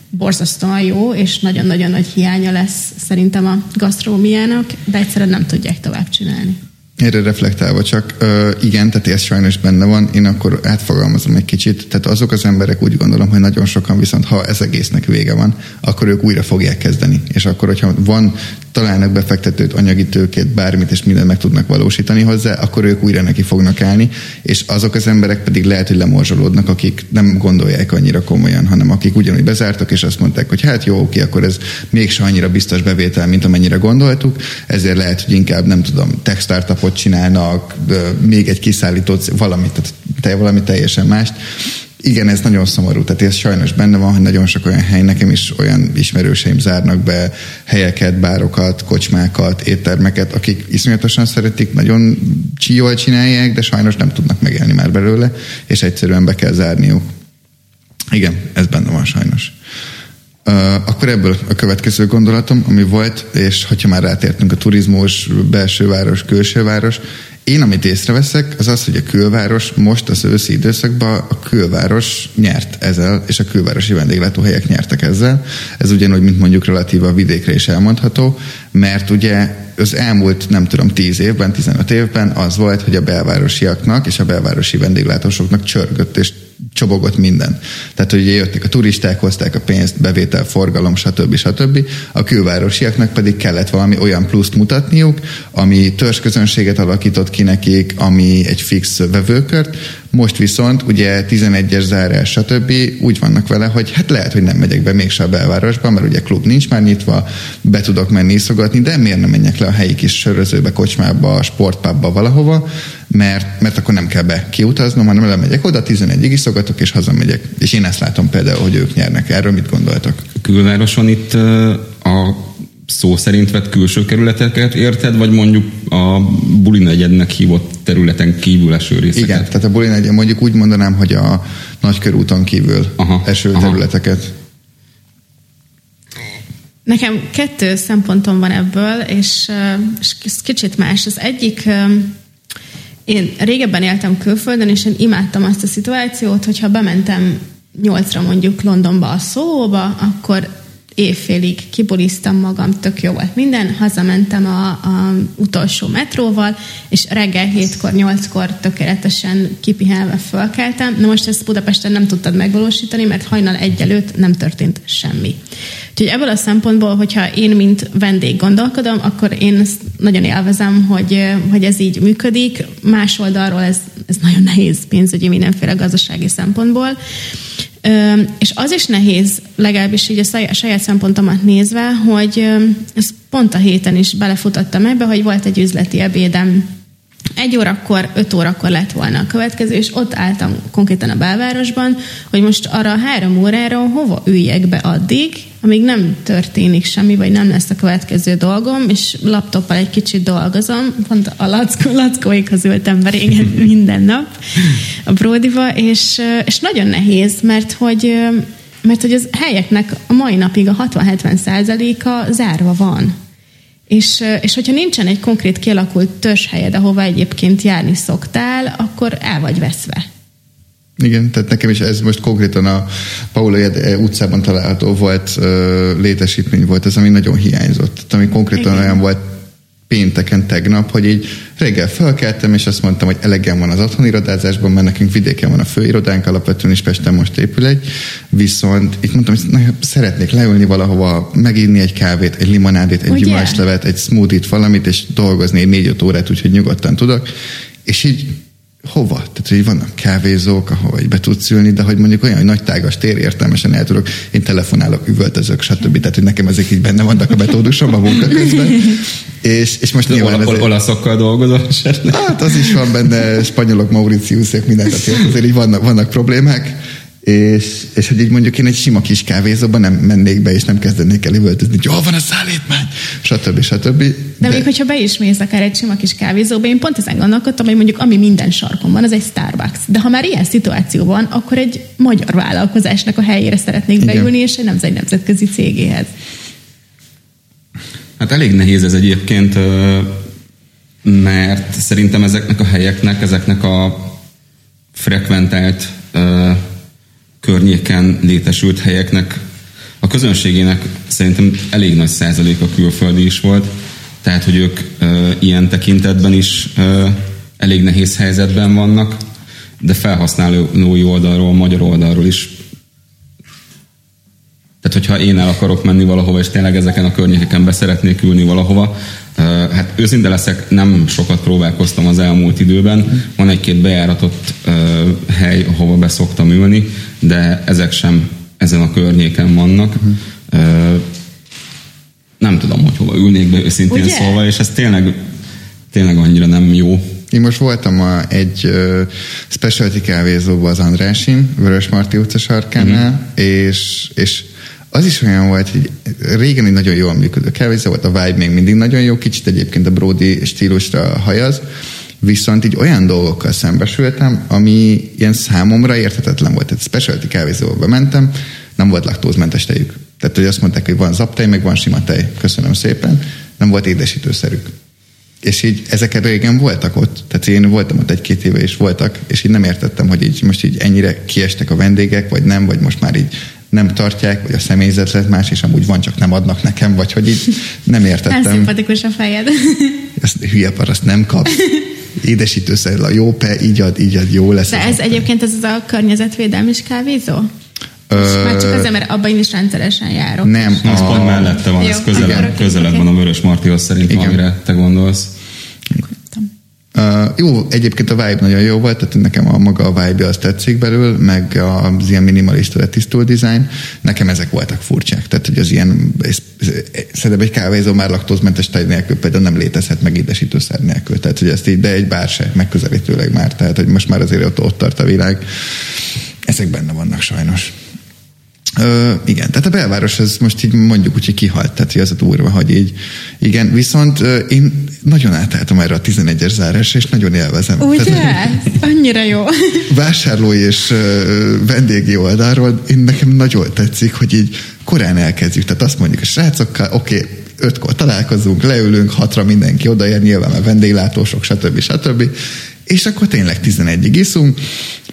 borzasztóan jó, és nagyon-nagyon nagy hiánya lesz szerintem a gasztrómiának, de egyszerűen nem tudják tovább csinálni. Erre reflektálva csak, igen, tehát ez sajnos benne van, én akkor átfogalmazom egy kicsit, tehát azok az emberek úgy gondolom, hogy nagyon sokan viszont, ha ez egésznek vége van, akkor ők újra fogják kezdeni. És akkor, hogyha van találnak befektetőt, anyagi tőkét, bármit, és mindent meg tudnak valósítani hozzá, akkor ők újra neki fognak állni, és azok az emberek pedig lehet, hogy lemorzsolódnak, akik nem gondolják annyira komolyan, hanem akik ugyanúgy bezártak, és azt mondták, hogy hát jó, oké, akkor ez mégse annyira biztos bevétel, mint amennyire gondoltuk, ezért lehet, hogy inkább nem tudom, tech startupot csinálnak, még egy kiszállítót, valamit, tehát valami teljesen mást, igen, ez nagyon szomorú, tehát ez sajnos benne van, hogy nagyon sok olyan hely, nekem is olyan ismerőseim zárnak be helyeket, bárokat, kocsmákat, éttermeket, akik iszonyatosan szeretik, nagyon jól csinálják, de sajnos nem tudnak megélni már belőle, és egyszerűen be kell zárniuk. Igen, ez benne van sajnos. Akkor ebből a következő gondolatom, ami volt, és hogyha már rátértünk a turizmus, belső város, külső város, én, amit észreveszek, az az, hogy a külváros most az őszi időszakban a külváros nyert ezzel, és a külvárosi vendéglátóhelyek nyertek ezzel. Ez ugyanúgy, mint mondjuk relatív a vidékre is elmondható, mert ugye az elmúlt, nem tudom, 10 évben, 15 évben az volt, hogy a belvárosiaknak és a belvárosi vendéglátósoknak csörgött és csobogott minden. Tehát, hogy jöttek a turisták, hozták a pénzt, bevétel, forgalom, stb. stb. A külvárosiaknak pedig kellett valami olyan pluszt mutatniuk, ami törzsközönséget alakított ki nekik, ami egy fix vevőkört, most viszont ugye 11-es zárás, stb. úgy vannak vele, hogy hát lehet, hogy nem megyek be mégse a belvárosba, mert ugye klub nincs már nyitva, be tudok menni iszogatni, de miért nem menjek le a helyi kis sörözőbe, kocsmába, sportpubba, valahova, mert, mert akkor nem kell be kiutaznom, hanem lemegyek oda, 11-ig iszogatok, és hazamegyek. És én ezt látom például, hogy ők nyernek. Erről mit gondoltak? Külvároson itt a szó szerint vett külső kerületeket érted, vagy mondjuk a buli negyednek hívott területen kívül eső részeket? Igen, tehát a buli negyed, mondjuk úgy mondanám, hogy a nagykörúton kívül aha, eső aha. területeket. Nekem kettő szempontom van ebből, és, és kicsit más. Az egyik, én régebben éltem külföldön, és én imádtam azt a szituációt, hogyha bementem nyolcra mondjuk Londonba a szóba, akkor évfélig kibulisztam magam, tök jó volt minden, hazamentem a, a utolsó metróval, és reggel hétkor, nyolckor tökéletesen kipihenve fölkeltem. Na most ezt Budapesten nem tudtad megvalósítani, mert hajnal egy előtt nem történt semmi. Úgyhogy ebből a szempontból, hogyha én, mint vendég gondolkodom, akkor én ezt nagyon élvezem, hogy, hogy ez így működik. Más oldalról ez, ez nagyon nehéz pénzügyi mindenféle gazdasági szempontból. És az is nehéz, legalábbis így a saját szempontomat nézve, hogy ez pont a héten is belefutottam ebbe, hogy volt egy üzleti ebédem egy órakor, öt órakor lett volna a következő, és ott álltam konkrétan a belvárosban, hogy most arra a három órára hova üljek be addig, amíg nem történik semmi, vagy nem lesz a következő dolgom, és laptoppal egy kicsit dolgozom, pont a lackó, lackóikhoz ültem be régen [LAUGHS] minden nap a Bródiba, és, és nagyon nehéz, mert hogy mert hogy az helyeknek a mai napig a 60-70 százaléka zárva van. És, és hogyha nincsen egy konkrét kialakult törzshelyed, ahova egyébként járni szoktál, akkor el vagy veszve. Igen, tehát nekem is ez most konkrétan a Paula utcában található volt létesítmény volt, ez ami nagyon hiányzott, ami konkrétan Igen. olyan volt pénteken tegnap, hogy így reggel felkeltem, és azt mondtam, hogy elegem van az otthoni irodázásban, mert nekünk vidéken van a főirodánk, alapvetően is Pesten most épül egy, viszont itt mondtam, hogy szeretnék leülni valahova, meginni egy kávét, egy limonádét, egy gyümölcslevet, egy smoothie-t, valamit, és dolgozni négy-öt órát, úgyhogy nyugodtan tudok, és így hova? Tehát, hogy vannak kávézók, ahol be tudsz ülni, de hogy mondjuk olyan hogy nagy tágas tér értelmesen el tudok, én telefonálok, üvöltözök, stb. Tehát, hogy nekem ezek így benne vannak a metódusom a munka közben. És, és most nyilván Ola, ezért... olaszokkal dolgozol esetleg? Hát az is van benne, spanyolok, mauritiusok, mindent, azért így vannak, vannak problémák és, és hogy így mondjuk én egy sima kis kávézóban nem mennék be, és nem kezdenék el üvöltözni, hogy jól van a szállítmány, stb. stb. De, de még hogyha be is mész akár egy sima kis kávézóba, én pont ezen gondolkodtam, hogy mondjuk ami minden sarkon van, az egy Starbucks. De ha már ilyen szituáció van, akkor egy magyar vállalkozásnak a helyére szeretnék Igen. beülni, és nem egy nemzetközi cégéhez. Hát elég nehéz ez egyébként, mert szerintem ezeknek a helyeknek, ezeknek a frekventált környéken létesült helyeknek a közönségének szerintem elég nagy százalék a külföldi is volt, tehát hogy ők ö, ilyen tekintetben is ö, elég nehéz helyzetben vannak, de felhasználói oldalról, magyar oldalról is. Tehát, hogyha én el akarok menni valahova, és tényleg ezeken a környékeken beszeretnék ülni valahova, Hát őszinte leszek, nem sokat próbálkoztam az elmúlt időben. Van egy-két bejáratott hely, ahova be szoktam ülni, de ezek sem ezen a környéken vannak. Nem tudom, hogy hova ülnék be őszintén Ugye? szólva, és ez tényleg, tényleg annyira nem jó. Én most voltam a, egy uh, specialty kávézóban az Andrásin, Vörös Marti utca sarkánál, uh-huh. és, és az is olyan volt, hogy régen egy nagyon jól működő kávézó volt, a vibe még mindig nagyon jó, kicsit egyébként a Brody stílusra hajaz, viszont így olyan dolgokkal szembesültem, ami ilyen számomra érthetetlen volt. Egy specialty kávézóba mentem, nem volt laktózmentes tejük. Tehát, hogy azt mondták, hogy van zaptej, meg van sima tej. Köszönöm szépen. Nem volt édesítőszerük. És így ezeket régen voltak ott. Tehát én voltam ott egy-két éve, és voltak, és így nem értettem, hogy így most így ennyire kiestek a vendégek, vagy nem, vagy most már így nem tartják, vagy a személyzet lett más, és amúgy van, csak nem adnak nekem, vagy hogy így nem értettem. Nem szimpatikus a fejed. [LAUGHS] Ezt hülye paraszt nem kap. Édesítőszer, a jó pe, így ad, így ad, jó lesz. De ez egyébként ez az a környezetvédelmi kávézó? Ö... Már csak azért, mert abban én is rendszeresen járok. Nem. Az a... pont mellette van, jó, ez közelebb, közelebb van a Vörös Martihoz szerintem, Igen. amire te gondolsz. Uh, jó, egyébként a vibe nagyon jó volt, tehát nekem a maga a vibe az tetszik belül, meg az ilyen minimalista letisztult design. Nekem ezek voltak furcsák, tehát hogy az ilyen, ez, ez, szerintem egy kávézó már laktózmentes tej nélkül például nem létezhet meg édesítőszer nélkül, tehát hogy ezt így, de egy bár se, megközelítőleg már, tehát hogy most már azért ott, ott tart a világ. Ezek benne vannak sajnos. Ö, igen, tehát a belváros ez most így mondjuk úgy, hogy kihalt, tehát az a durva, hogy így, igen, viszont ö, én nagyon átálltam erre a 11-es zárásra, és nagyon élvezem. Ugye? Tehát, Annyira jó. Vásárló és ö, vendégi oldalról én nekem nagyon tetszik, hogy így korán elkezdjük, tehát azt mondjuk a srácokkal, oké, okay, ötkor találkozunk, leülünk, hatra mindenki odaér, nyilván a vendéglátósok, stb. stb és akkor tényleg 11-ig iszunk.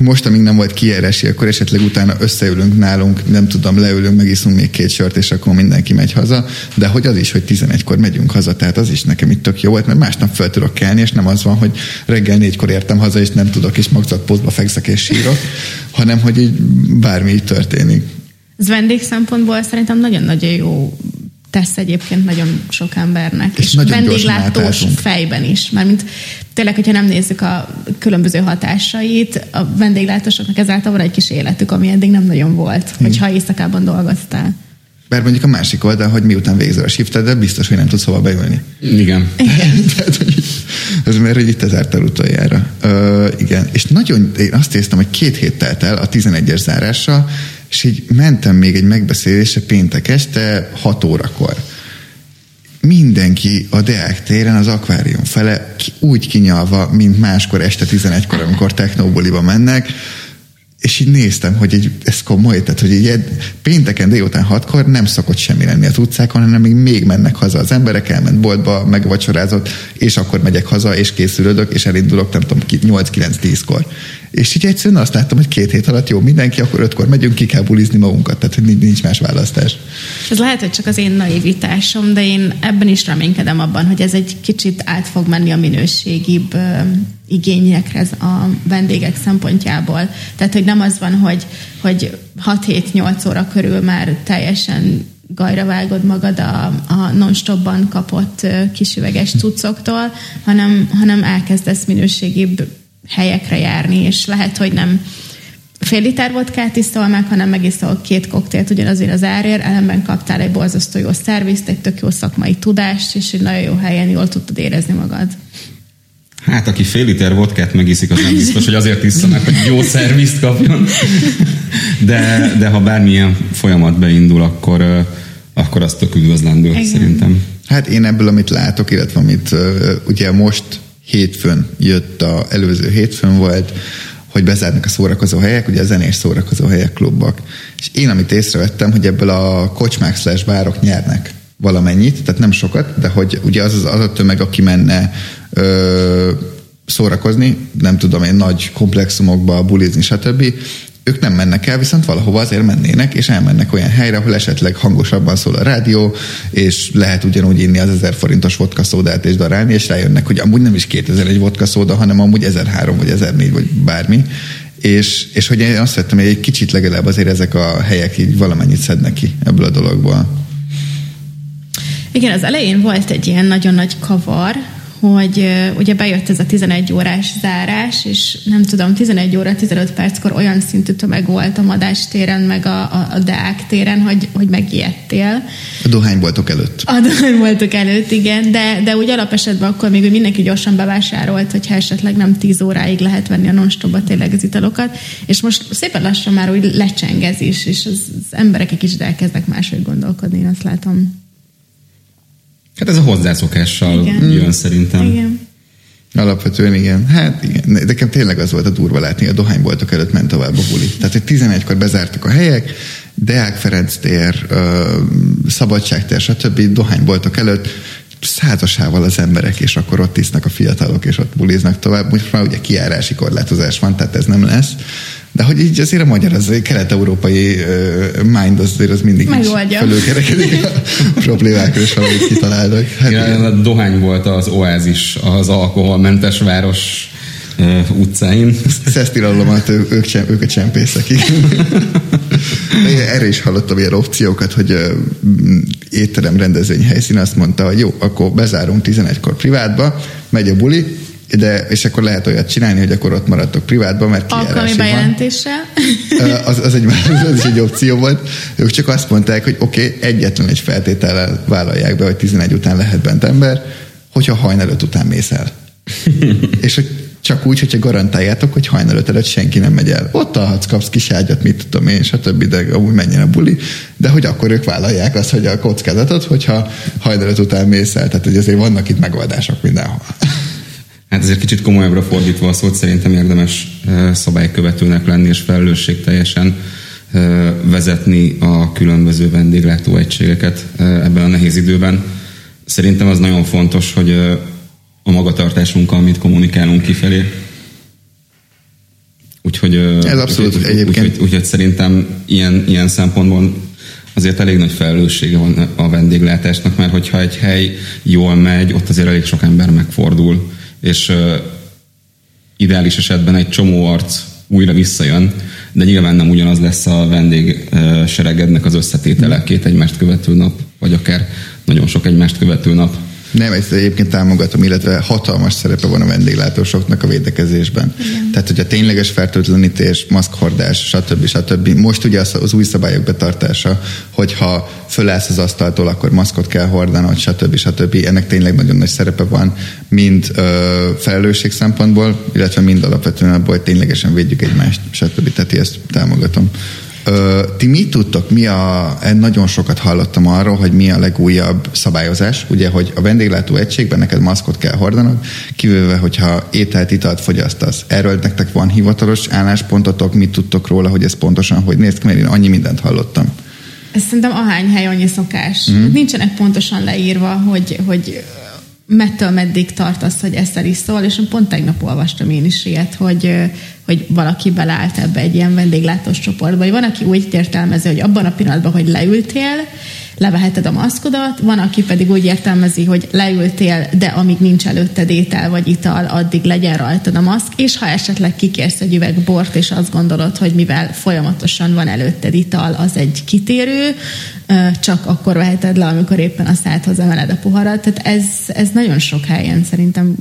Most, amíg nem volt kijárási, akkor esetleg utána összeülünk nálunk, nem tudom, leülünk, megiszunk még két sört, és akkor mindenki megy haza. De hogy az is, hogy 11-kor megyünk haza, tehát az is nekem itt tök jó volt, mert másnap fel tudok kelni, és nem az van, hogy reggel négykor értem haza, és nem tudok, és magzatpótba fekszek és sírok, hanem hogy így bármi így történik. Ez vendég szempontból szerintem nagyon-nagyon jó tesz egyébként nagyon sok embernek, és, és vendéglátós fejben is. Mármint tényleg, hogyha nem nézzük a különböző hatásait, a vendéglátosoknak ezáltal van egy kis életük, ami eddig nem nagyon volt, hmm. hogyha éjszakában dolgoztál. Bár mondjuk a másik oldal, hogy miután végzel a shifted, de biztos, hogy nem tudsz hova beülni. Igen. Igen. [LAUGHS] Tehát, hogy Ez mert hogy itt ezáltal utoljára. Ö, igen, és nagyon, én azt éreztem, hogy két hét telt el a 11-es zárással, és így mentem még egy megbeszélésre péntek este 6 órakor mindenki a Deák téren az akvárium fele úgy kinyalva, mint máskor este 11-kor, amikor technóboliba mennek, és így néztem, hogy így, ez komoly, tehát hogy így pénteken délután hatkor nem szokott semmi lenni az utcákon, hanem még, még mennek haza az emberek, elment boltba, megvacsorázott, és akkor megyek haza, és készülődök, és elindulok, nem tudom, 8-9-10-kor. És így egyszerűen azt láttam, hogy két hét alatt jó, mindenki, akkor ötkor megyünk, ki kell bulizni magunkat, tehát nincs más választás. Ez lehet, hogy csak az én naivitásom, de én ebben is reménykedem abban, hogy ez egy kicsit át fog menni a minőségibb igényekre a vendégek szempontjából. Tehát, hogy nem az van, hogy, hogy 6-7-8 óra körül már teljesen gajra vágod magad a, a non-stopban kapott kisüveges cuccoktól, hanem, hanem elkezdesz minőségibb helyekre járni, és lehet, hogy nem fél liter vodkát iszol meg, hanem megiszol két koktélt ugyanazért az árért, ellenben kaptál egy borzasztó jó szervizt, egy tök jó szakmai tudást, és egy nagyon jó helyen jól tudtad érezni magad. Hát, aki fél liter vodkát megiszik, az nem biztos, hogy azért iszza meg, hogy jó szervizt kapjon. De, de ha bármilyen folyamat beindul, akkor, akkor azt tök üdvözlendő, Igen. szerintem. Hát én ebből, amit látok, illetve amit ugye most hétfőn jött, a előző hétfőn volt, hogy bezárnak a szórakozó helyek, ugye a zenés szórakozó helyek, klubok. És én, amit észrevettem, hogy ebből a kocsmák slash bárok nyernek valamennyit, tehát nem sokat, de hogy ugye az az, az a tömeg, aki menne ö, szórakozni, nem tudom én, nagy komplexumokba bulizni, stb ők nem mennek el, viszont valahova azért mennének, és elmennek olyan helyre, ahol esetleg hangosabban szól a rádió, és lehet ugyanúgy inni az 1000 forintos vodka szódát és darálni, és rájönnek, hogy amúgy nem is 2000 egy vodka szóda, hanem amúgy 1003 vagy 1004 vagy bármi. És, és hogy én azt vettem, hogy egy kicsit legalább azért ezek a helyek így valamennyit szednek ki ebből a dologból. Igen, az elején volt egy ilyen nagyon nagy kavar, hogy ugye bejött ez a 11 órás zárás, és nem tudom, 11 óra 15 perckor olyan szintű tömeg volt a Madás téren, meg a, a, a Deák téren, hogy, hogy megijedtél. A dohányboltok előtt. A dohányboltok előtt, igen, de, de úgy alapesetben akkor még mindenki gyorsan bevásárolt, hogyha esetleg nem 10 óráig lehet venni a non tényleg az italokat, és most szépen lassan már úgy lecsengez is, és az, az emberek egy kicsit elkezdnek máshogy gondolkodni, én azt látom. Hát ez a hozzászokással igen. jön szerintem. Igen. Alapvetően igen. Hát igen. Nekem tényleg az volt a durva látni, a dohányboltok előtt ment tovább a buli. Tehát, hogy 11-kor bezártak a helyek, Deák Ferenc tér, Szabadságtér, stb. dohányboltok előtt százasával az emberek, és akkor ott isznak a fiatalok, és ott buliznak tovább. Most már ugye kiárási korlátozás van, tehát ez nem lesz. De hogy így azért a magyar, az kelet-európai uh, mind az azért az mindig Megoldja. fölülkerekedik a problémákra, és valahogy kitalálnak. Hát ja, a dohány volt az oázis, az alkoholmentes város uh, utcáin. Szesztirallomat ők, ők, ők a csempészek, [LAUGHS] Erre is hallottam ilyen opciókat, hogy uh, étterem rendezvény helyszín azt mondta, hogy jó, akkor bezárunk 11-kor privátba, megy a buli, de, és akkor lehet olyat csinálni, hogy akkor ott maradtok privátban, mert Alkalmi bejelentéssel. Az, az, egy, [LAUGHS] az egy opció volt. Ők csak azt mondták, hogy oké, okay, egyetlen egy feltétellel vállalják be, hogy 11 után lehet bent ember, hogyha hajnal után mész el. [LAUGHS] és hogy csak úgy, hogyha garantáljátok, hogy hajnal előtt senki nem megy el. Ott alhatsz, kapsz kis ágyat, mit tudom én, stb., de amúgy menjen a buli, de hogy akkor ők vállalják azt, hogy a kockázatot, hogyha hajnal után mész el. Tehát hogy azért vannak itt megoldások mindenhol. Hát ezért kicsit komolyabbra fordítva a szót szerintem érdemes szabálykövetőnek lenni és felelősségteljesen vezetni a különböző vendéglátóegységeket ebben a nehéz időben. Szerintem az nagyon fontos, hogy a magatartásunkkal mit kommunikálunk kifelé. Úgyhogy, Ez abszolút úgy, egyébként. Úgyhogy, úgyhogy szerintem ilyen, ilyen szempontból azért elég nagy felelőssége van a vendéglátásnak, mert hogyha egy hely jól megy, ott azért elég sok ember megfordul és uh, ideális esetben egy csomó arc újra visszajön, de nyilván nem ugyanaz lesz a vendég seregednek az összetétele két egymást követő nap, vagy akár nagyon sok egymást követő nap. Nem, ezt egyébként támogatom, illetve hatalmas szerepe van a vendéglátósoknak a védekezésben. Igen. Tehát, hogy a tényleges fertőtlenítés, maszkhordás, stb. stb. Most ugye az, az új szabályok betartása, hogyha fölállsz az asztaltól, akkor maszkot kell hordanod, stb. stb. Ennek tényleg nagyon nagy szerepe van, mind ö, felelősség szempontból, illetve mind alapvetően abból, hogy ténylegesen védjük egymást, stb. Tehát ezt támogatom. Ö, ti mit tudtok? Mi a, nagyon sokat hallottam arról, hogy mi a legújabb szabályozás. Ugye, hogy a vendéglátó egységben neked maszkot kell hordanod, kivéve, hogyha ételt, italt fogyasztasz. Erről nektek van hivatalos álláspontotok, mit tudtok róla, hogy ez pontosan hogy néz ki, mert én annyi mindent hallottam. Ez szerintem ahány hely annyi szokás. Mm. Nincsenek pontosan leírva, hogy, hogy mettől meddig tartasz, hogy eszel is szól, és pont tegnap olvastam én is ilyet, hogy, hogy valaki beleállt ebbe egy ilyen vendéglátós csoportba, vagy van, aki úgy értelmezi, hogy abban a pillanatban, hogy leültél, leveheted a maszkodat, van, aki pedig úgy értelmezi, hogy leültél, de amíg nincs előtted étel vagy ital, addig legyen rajtad a maszk, és ha esetleg kikérsz egy üveg bort, és azt gondolod, hogy mivel folyamatosan van előtted ital, az egy kitérő, csak akkor veheted le, amikor éppen a szádhoz emeled a poharat. Tehát ez, ez nagyon sok helyen szerintem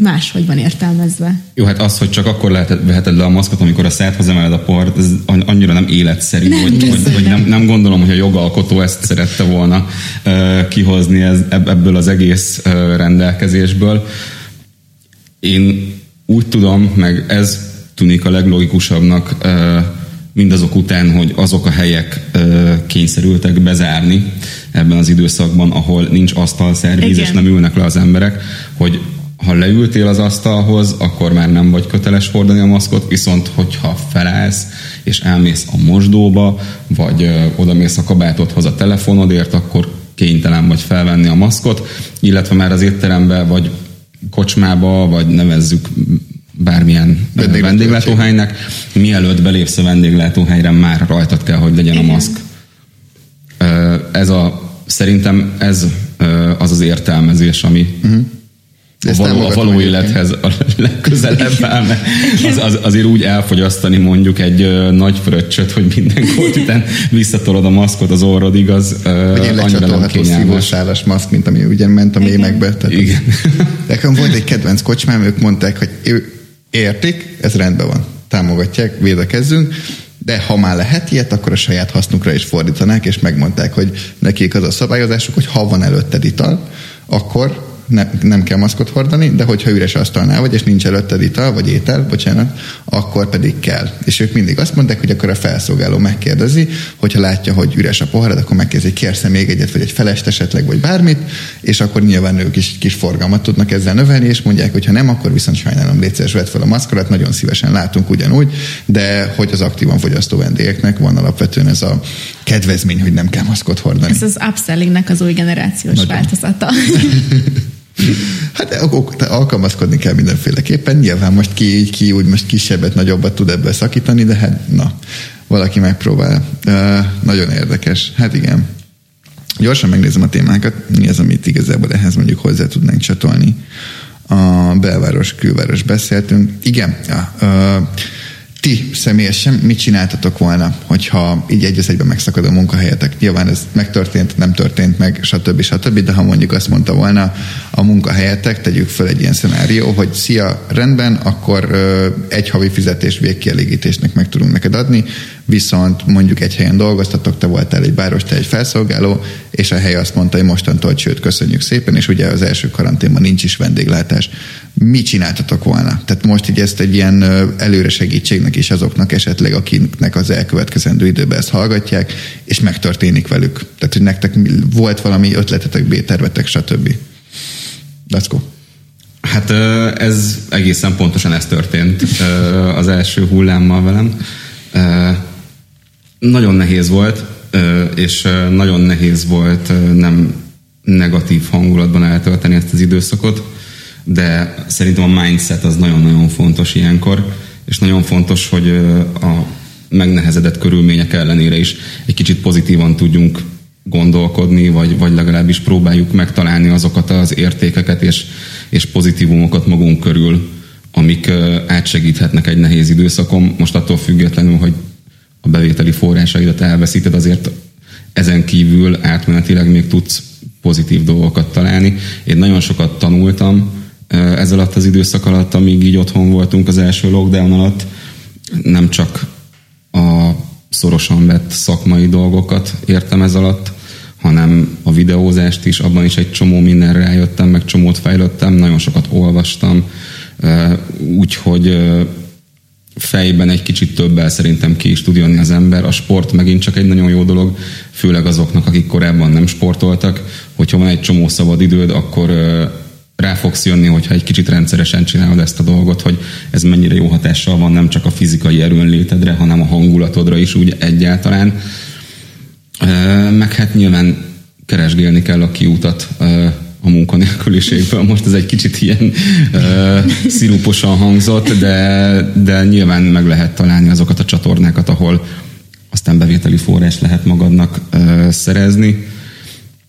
máshogy van értelmezve. Jó, hát az, hogy csak akkor lehet, veheted le a maszkot, amikor a szádhoz emeled a port, ez annyira nem életszerű, nem, hogy, hogy, hogy nem, nem gondolom, hogy a jogalkotó ezt szerette volna uh, kihozni ez, ebből az egész uh, rendelkezésből. Én úgy tudom, meg ez tűnik a leglogikusabbnak uh, mindazok után, hogy azok a helyek uh, kényszerültek bezárni ebben az időszakban, ahol nincs asztalszervíz, és nem ülnek le az emberek, hogy ha leültél az asztalhoz, akkor már nem vagy köteles hordani a maszkot, viszont hogyha felállsz és elmész a mosdóba, vagy ö, odamész a kabátodhoz a telefonodért, akkor kénytelen vagy felvenni a maszkot, illetve már az étterembe, vagy kocsmába, vagy nevezzük bármilyen vendéglátóhelynek, mielőtt belépsz a vendéglátóhelyre, már rajtad kell, hogy legyen a maszk. Ez a, szerintem ez az az értelmezés, ami uh-huh a való, a való élethez a legközelebb állna. Az, az, azért úgy elfogyasztani mondjuk egy uh, nagy fröccsöt, hogy minden kód után visszatolod a maszkot az orrodig, az uh, annyira nem kényelmes. maszk, mint ami ugye ment a mémekbe. Tehát Igen. [LAUGHS] Nekem volt egy kedvenc kocsmám, ők mondták, hogy ő értik, ez rendben van. Támogatják, védekezzünk, de ha már lehet ilyet, akkor a saját hasznukra is fordítanák, és megmondták, hogy nekik az a szabályozásuk, hogy ha van előtted ital, akkor ne, nem kell maszkot hordani, de hogyha üres asztalnál vagy, és nincs előtted ital, vagy étel, bocsánat, akkor pedig kell. És ők mindig azt mondták, hogy akkor a felszolgáló megkérdezi, hogyha látja, hogy üres a poharad, akkor megkérdezi, kérsz még egyet, vagy egy felest esetleg, vagy bármit, és akkor nyilván ők is kis forgalmat tudnak ezzel növelni, és mondják, hogy ha nem, akkor viszont sajnálom, létszeres vett fel a maszkorat, nagyon szívesen látunk ugyanúgy, de hogy az aktívan fogyasztó vendégeknek van alapvetően ez a kedvezmény, hogy nem kell maszkot hordani. Ez az upsellingnek az új generációs nagyon. változata. [LAUGHS] Hát alkalmazkodni kell mindenféleképpen. Nyilván most ki, ki úgy most kisebbet, nagyobbat tud ebből szakítani, de hát na, valaki megpróbál. Uh, nagyon érdekes. Hát igen. Gyorsan megnézem a témákat, mi az, amit igazából ehhez mondjuk hozzá tudnánk csatolni. A belváros, külváros beszéltünk. Igen, ja, ti személyesen mit csináltatok volna, hogyha így egy egyben megszakad a munkahelyetek? Nyilván ez megtörtént, nem történt meg, stb. stb. De ha mondjuk azt mondta volna a munkahelyetek, tegyük fel egy ilyen szenárió, hogy szia, rendben, akkor egy havi fizetés végkielégítésnek meg tudunk neked adni, viszont mondjuk egy helyen dolgoztatok, te voltál egy báros, te egy felszolgáló, és a hely azt mondta, hogy mostantól, sőt, köszönjük szépen, és ugye az első karanténban nincs is vendéglátás. Mit csináltatok volna? Tehát most így ezt egy ilyen előre segítségnek is azoknak esetleg, akiknek az elkövetkezendő időben ezt hallgatják, és megtörténik velük. Tehát, hogy nektek volt valami ötletetek, B-tervetek, stb. Let's go. Hát ez egészen pontosan ez történt az első hullámmal velem nagyon nehéz volt, és nagyon nehéz volt nem negatív hangulatban eltölteni ezt az időszakot, de szerintem a mindset az nagyon-nagyon fontos ilyenkor, és nagyon fontos, hogy a megnehezedett körülmények ellenére is egy kicsit pozitívan tudjunk gondolkodni, vagy, vagy legalábbis próbáljuk megtalálni azokat az értékeket és, és pozitívumokat magunk körül, amik átsegíthetnek egy nehéz időszakon. Most attól függetlenül, hogy a bevételi forrásaidat elveszíted, azért ezen kívül átmenetileg még tudsz pozitív dolgokat találni. Én nagyon sokat tanultam ez alatt az időszak alatt, amíg így otthon voltunk az első lockdown alatt. Nem csak a szorosan vett szakmai dolgokat értem ez alatt, hanem a videózást is, abban is egy csomó mindenre rájöttem, meg csomót fejlődtem, nagyon sokat olvastam, úgyhogy fejben egy kicsit többel szerintem ki is tud jönni az ember. A sport megint csak egy nagyon jó dolog, főleg azoknak, akik korábban nem sportoltak. Hogyha van egy csomó szabad időd, akkor rá fogsz jönni, hogyha egy kicsit rendszeresen csinálod ezt a dolgot, hogy ez mennyire jó hatással van nem csak a fizikai erőnlétedre, hanem a hangulatodra is úgy egyáltalán. Meg hát nyilván keresgélni kell a kiutat a munkanélküliségből. Most ez egy kicsit ilyen uh, sziruposan hangzott, de, de nyilván meg lehet találni azokat a csatornákat, ahol aztán bevételi forrás lehet magadnak uh, szerezni.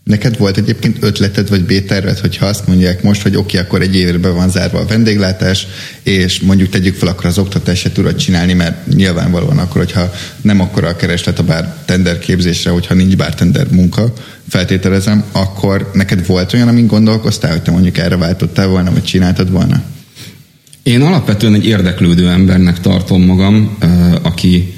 Neked volt egyébként ötleted vagy B-terved, hogyha azt mondják most, hogy oké, akkor egy évre van zárva a vendéglátás, és mondjuk tegyük fel, akkor az oktatást se tudod csinálni, mert nyilvánvalóan akkor, hogyha nem akkor a kereslet a bár tender képzésre, hogyha nincs bár tender munka, feltételezem, akkor neked volt olyan, amin gondolkoztál, hogy te mondjuk erre váltottál volna, vagy csináltad volna? Én alapvetően egy érdeklődő embernek tartom magam, aki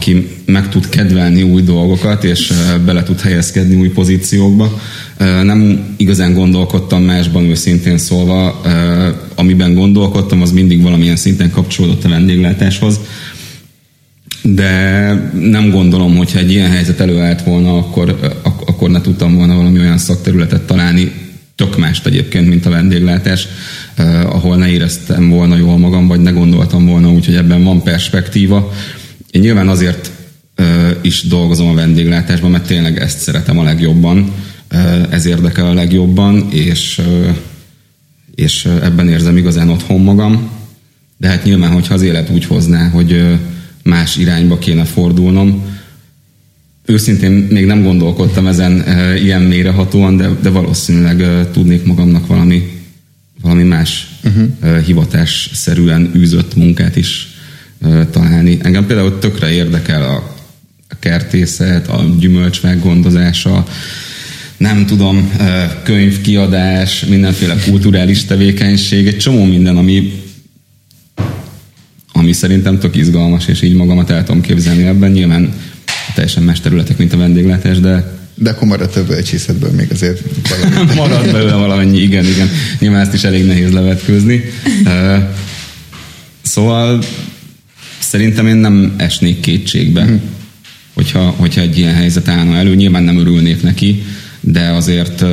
aki meg tud kedvelni új dolgokat, és bele tud helyezkedni új pozíciókba. Nem igazán gondolkodtam másban őszintén szólva, amiben gondolkodtam, az mindig valamilyen szinten kapcsolódott a vendéglátáshoz, de nem gondolom, hogyha egy ilyen helyzet előállt volna, akkor, akkor ne tudtam volna valami olyan szakterületet találni, tök mást egyébként, mint a vendéglátás, ahol ne éreztem volna jól magam, vagy ne gondoltam volna úgy, hogy ebben van perspektíva én nyilván azért is dolgozom a vendéglátásban, mert tényleg ezt szeretem a legjobban, ez érdekel a legjobban, és, és ebben érzem igazán otthon magam. De hát nyilván, hogyha az élet úgy hozná, hogy más irányba kéne fordulnom, őszintén még nem gondolkodtam ezen ilyen mélyrehatóan, de, de valószínűleg tudnék magamnak valami, valami más uh-huh. hivatásszerűen űzött munkát is találni. Engem például tökre érdekel a, kertészet, a gyümölcsvák gondozása, nem tudom, könyvkiadás, mindenféle kulturális tevékenység, egy csomó minden, ami ami szerintem tök izgalmas, és így magamat el tudom képzelni ebben. Nyilván teljesen más területek, mint a vendéglátás, de de akkor maradt a bölcsészetből még azért [LAUGHS] maradt belőle valamennyi, igen, igen. Nyilván ezt is elég nehéz levetkőzni. Szóval szerintem én nem esnék kétségbe, mm. hogyha, hogyha egy ilyen helyzet állna elő. Nyilván nem örülnék neki, de azért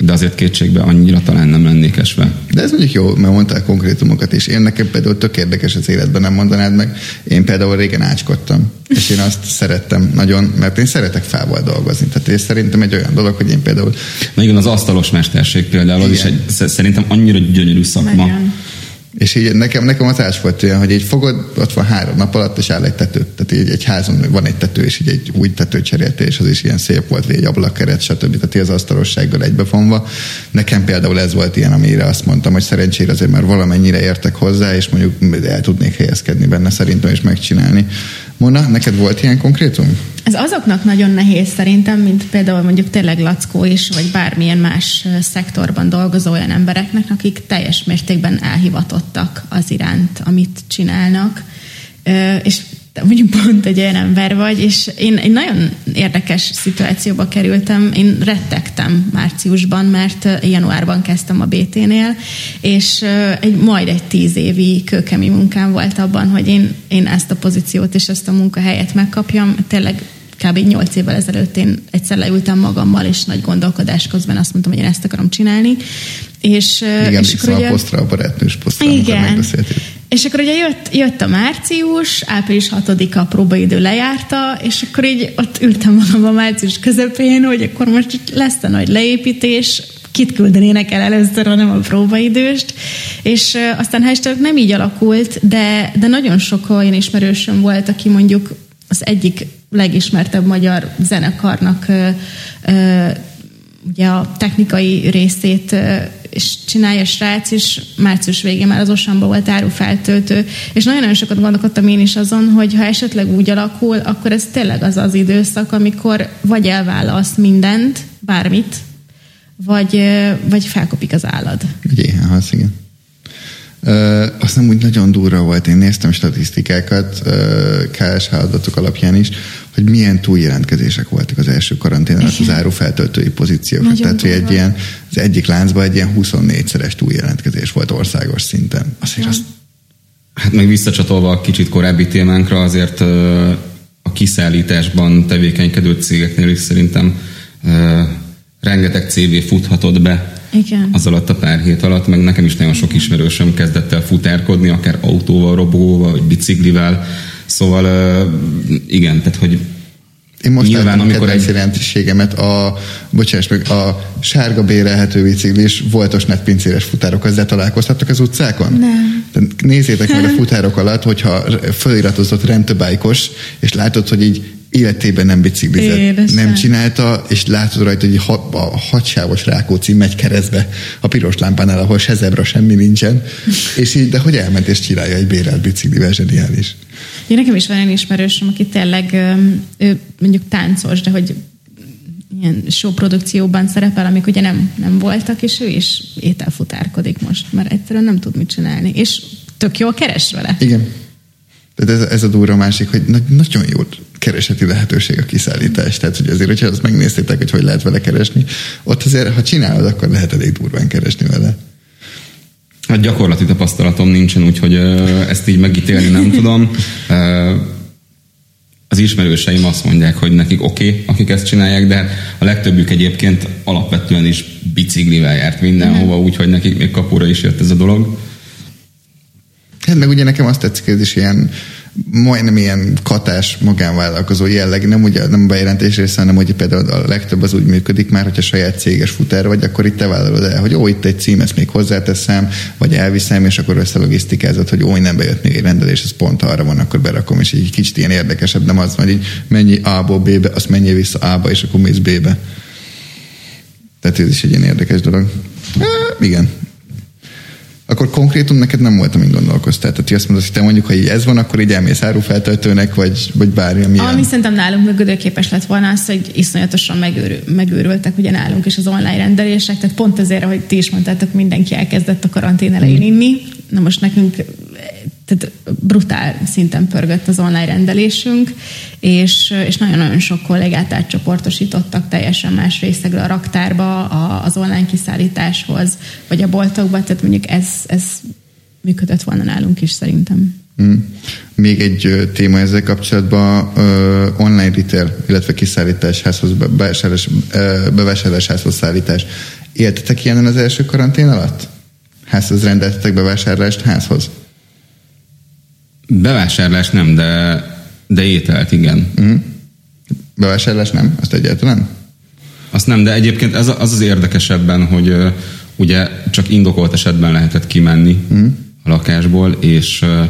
de azért kétségbe annyira talán nem lennék esve. De ez mondjuk jó, mert mondtál konkrétumokat is. Én nekem például tök érdekes az életben, nem mondanád meg. Én például régen ácskodtam, és én azt szerettem nagyon, mert én szeretek fával dolgozni. Tehát én szerintem egy olyan dolog, hogy én például... Na igen, az asztalos mesterség például, igen. az is egy, szerintem annyira gyönyörű szakma. Nagyon és így nekem, nekem az ás volt olyan, hogy így fogod, ott van három nap alatt, és áll egy tető. Tehát így egy házon van egy tető, és így egy új tető cserélte, és az is ilyen szép volt, egy ablakkeret, stb. Tehát az asztalossággal egybefonva. Nekem például ez volt ilyen, amire azt mondtam, hogy szerencsére azért már valamennyire értek hozzá, és mondjuk el tudnék helyezkedni benne szerintem, és megcsinálni. Mona, neked volt ilyen konkrétum? Ez azoknak nagyon nehéz szerintem, mint például mondjuk tényleg Lackó is, vagy bármilyen más szektorban dolgozó olyan embereknek, akik teljes mértékben elhivatottak az iránt, amit csinálnak. És te mondjuk pont egy olyan ember vagy, és én egy nagyon érdekes szituációba kerültem. Én rettegtem márciusban, mert januárban kezdtem a BT-nél, és egy, majd egy tíz évi kőkemi munkám volt abban, hogy én, én ezt a pozíciót és ezt a munkahelyet megkapjam. Tényleg kb. 8 évvel ezelőtt én egyszer leültem magammal, és nagy gondolkodás közben azt mondtam, hogy én ezt akarom csinálni. És, igen, és akkor ugye, a posztra, a barátnős posztra, igen, és akkor ugye jött, jött a március, április 6-a próbaidő lejárta, és akkor így ott ültem magam a március közepén, hogy akkor most lesz a nagy leépítés, kit küldenének el először, hanem a próbaidőst, és aztán hashtag nem így alakult, de, de nagyon sok olyan ismerősöm volt, aki mondjuk az egyik legismertebb magyar zenekarnak uh, uh, ugye a technikai részét és csinálja srác, és március végén már az Osamba volt árufeltöltő, és nagyon-nagyon sokat gondolkodtam én is azon, hogy ha esetleg úgy alakul, akkor ez tényleg az az időszak, amikor vagy elválasz mindent, bármit, vagy, vagy felkopik az állad. Egy éhenhalsz, igen. Uh, azt nem úgy nagyon durva volt, én néztem statisztikákat uh, KSH adatok alapján is, hogy milyen túljelentkezések voltak az első karantén alatt az árufeltöltői pozíciók. Tehát, hogy egy ilyen, az egyik láncban egy ilyen 24-szeres túljelentkezés volt országos szinten. Azért azt... Hát meg visszacsatolva a kicsit korábbi témánkra, azért uh, a kiszállításban tevékenykedő cégeknél is szerintem rengeteg CV futhatott be igen. az alatt a pár hét alatt, meg nekem is nagyon sok ismerősöm kezdett el futárkodni, akár autóval, robóval, vagy biciklivel, szóval igen, tehát hogy én most Nyilván, amikor egy jelentőségemet a, bocsáss meg, a sárga bérelhető biciklis voltos netpincéres futárok, ezzel találkoztattak az utcákon? Nem. Nézzétek meg a [LAUGHS] futárok alatt, hogyha föliratozott rentebájkos, és látod, hogy így életében nem biciklizett, Édesen. nem csinálta, és látod rajta, hogy a hadsávos Rákóczi megy keresztbe a piros lámpánál, ahol se zebra, semmi nincsen, és így, de hogy elment és csinálja egy bérelt biciklivel, zseniális. Én nekem is van egy ismerősöm, aki tényleg ő mondjuk táncos, de hogy ilyen show produkcióban szerepel, amik ugye nem, nem voltak, és ő is ételfutárkodik most, mert egyszerűen nem tud mit csinálni. És tök jól keres vele. Igen. Tehát ez, ez a durva másik, hogy nagyon jó kereseti lehetőség a kiszállítás. Tehát, hogy azért, hogyha azt megnéztétek, hogy hogy lehet vele keresni, ott azért, ha csinálod, akkor lehet elég durván keresni vele. Hát gyakorlati tapasztalatom nincsen, úgyhogy ezt így megítélni nem tudom. Az ismerőseim azt mondják, hogy nekik oké, okay, akik ezt csinálják, de a legtöbbük egyébként alapvetően is biciklivel járt mindenhova, mhm. úgyhogy nekik még kapura is jött ez a dolog. Hát meg ugye nekem azt tetszik, ez is ilyen majdnem ilyen katás magánvállalkozó jelleg, nem ugye nem bejelentés része, hanem hogy például a legtöbb az úgy működik már, hogyha saját céges futár vagy, akkor itt te vállalod el, hogy ó, itt egy cím, ezt még hozzáteszem, vagy elviszem, és akkor összelogisztikázod, hogy ó, nem bejött még egy rendelés, ez pont arra van, akkor berakom, és így kicsit ilyen érdekesebb, nem az, hogy így mennyi A-ból B-be, azt menjél vissza A-ba, és akkor mész B-be. Tehát ez is egy ilyen érdekes dolog. Há, igen, akkor konkrétum neked nem volt, amin gondolkoztál. Tehát azt mondod, hogy te mondjuk, ha így ez van, akkor így elmész árufeltöltőnek, vagy, vagy bármi, ami Ami szerintem nálunk működőképes lett volna az, hogy iszonyatosan megőrül, megőrültek ugye nálunk is az online rendelések, tehát pont azért, hogy ti is mondtátok, mindenki elkezdett a karantén elején inni. Na most nekünk tehát brutál szinten pörgött az online rendelésünk, és, és nagyon-nagyon sok kollégát átcsoportosítottak teljesen más részegre a raktárba, a, az online kiszállításhoz, vagy a boltokba, tehát mondjuk ez, ez működött volna nálunk is szerintem. Mm. Még egy téma ezzel kapcsolatban, uh, online retail, illetve kiszállítás, házhoz bevásárlás, uh, bevásárlás, házhoz szállítás. Éltetek ilyen az első karantén alatt? Házhoz rendeltetek bevásárlást házhoz? Bevásárlás nem, de, de ételt igen. Mm. Bevásárlás nem? Azt egyáltalán? Azt nem, de egyébként ez az az érdekesebben, hogy uh, ugye csak indokolt esetben lehetett kimenni mm. a lakásból, és uh,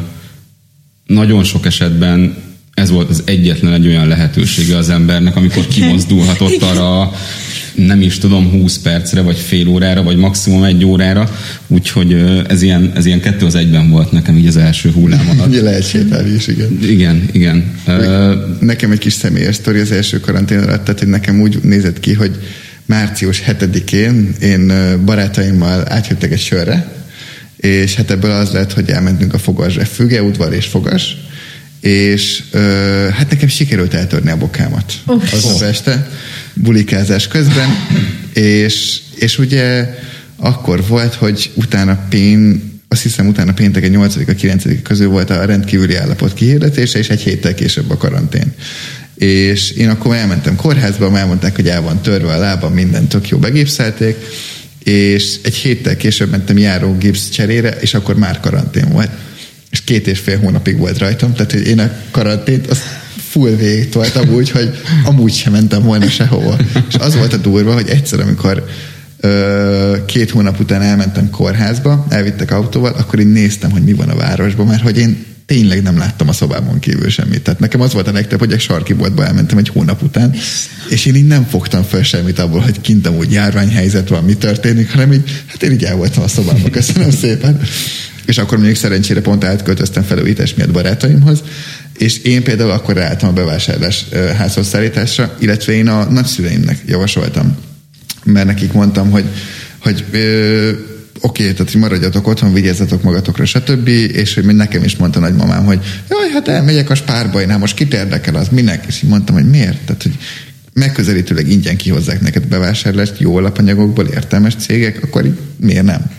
nagyon sok esetben ez volt az egyetlen egy olyan lehetősége az embernek, amikor [LAUGHS] kimozdulhatott arra nem is tudom, 20 percre, vagy fél órára, vagy maximum egy órára, úgyhogy ez ilyen, ez ilyen kettő az egyben volt nekem így az első hullám alatt. Ugye lehet sétálni is, igen. Igen, igen. Nekem egy kis személyes sztori az első karantén alatt, tehát hogy nekem úgy nézett ki, hogy március 7-én én barátaimmal átjöttek egy sörre, és hát ebből az lett, hogy elmentünk a Fogasra, Füge udvar és Fogas, és ö, hát nekem sikerült eltörni a bokámat oh. az este bulikázás közben, és, és ugye akkor volt, hogy utána Pén, azt hiszem utána pénteken 8 a 9 közül volt a rendkívüli állapot kihirdetése, és egy héttel később a karantén. És én akkor elmentem kórházba, elmondták, hogy el van törve a lábam, minden tök jó begipszelték, és egy héttel később mentem járó gipsz cserére, és akkor már karantén volt. És két és fél hónapig volt rajtam, tehát hogy én a karantént azt full végig toltam úgy, hogy amúgy sem mentem volna sehova. És az volt a durva, hogy egyszer, amikor ö, két hónap után elmentem kórházba, elvittek autóval, akkor én néztem, hogy mi van a városban, mert hogy én tényleg nem láttam a szobámon kívül semmit. Tehát nekem az volt a legtöbb, hogy egy sarki boltba elmentem egy hónap után, és én így nem fogtam fel semmit abból, hogy kint amúgy járványhelyzet van, mi történik, hanem így, hát én így el voltam a szobámba, köszönöm szépen. És akkor még szerencsére pont átköltöztem felújítás miatt barátaimhoz, és én például akkor ráálltam a bevásárlás házhoz szállításra, illetve én a nagyszüleimnek javasoltam mert nekik mondtam, hogy, hogy oké, okay, tehát maradjatok otthon, vigyázzatok magatokra, stb. És hogy nekem is mondta nagymamám, hogy jaj, hát elmegyek a spárba, én hát most kit érdekel az, minek? És így mondtam, hogy miért? Tehát, hogy megközelítőleg ingyen kihozzák neked bevásárlást jó alapanyagokból, értelmes cégek, akkor így miért nem?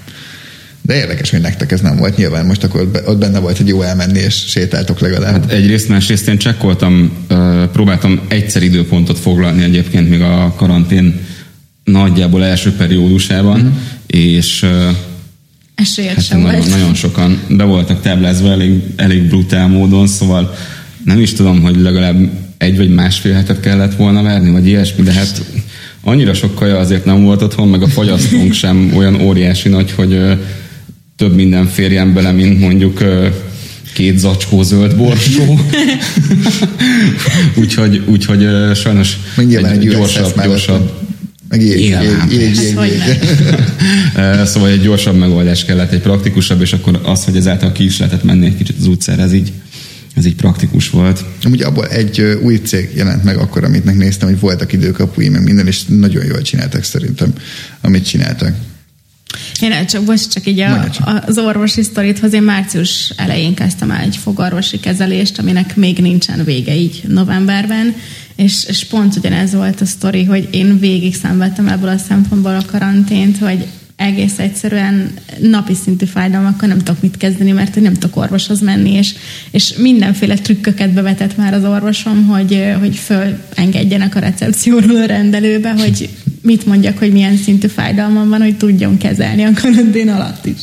De érdekes, hogy nektek ez nem volt. Nyilván most akkor ott benne volt, hogy jó elmenni, és sétáltok legalább. Hát egyrészt, másrészt én csekkoltam, próbáltam egyszer időpontot foglalni egyébként még a karantén nagyjából első periódusában, uh-huh. és Esélyed hát sem nagyon, volt. nagyon sokan be voltak táblázva elég, elég brutál módon, szóval nem is tudom, hogy legalább egy vagy másfél hetet kellett volna várni, vagy ilyesmi, de hát annyira sok kaja azért nem volt otthon, meg a fogyasztónk [LAUGHS] sem olyan óriási nagy, hogy több minden férjen bele, mint mondjuk két zacskó zöld borsó. [LAUGHS] úgyhogy, úgyhogy sajnos egy, egy gyorsabb, gyorsabb, meg jég, jég, jég, jég, [LAUGHS] Szóval egy gyorsabb megoldás kellett, egy praktikusabb, és akkor az, hogy ezáltal ki is lehetett menni egy kicsit az utcára, ez így, ez így praktikus volt. Amúgy abból egy új cég jelent meg akkor, amit megnéztem, hogy voltak időkapui, meg minden, és nagyon jól csináltak szerintem, amit csináltak. Én csak, most csak így a, az orvosi sztorithoz, én március elején kezdtem el egy fogorvosi kezelést, aminek még nincsen vége így novemberben, és, és pont ugyanez volt a sztori, hogy én végig szenvedtem ebből a szempontból a karantént, hogy egész egyszerűen napi szintű fájdalmakkal nem tudok mit kezdeni, mert nem tudok orvoshoz menni, és, és mindenféle trükköket bevetett már az orvosom, hogy, hogy fölengedjenek a recepcióról a rendelőbe, hogy mit mondjak, hogy milyen szintű fájdalmam van, hogy tudjon kezelni a karantén alatt is.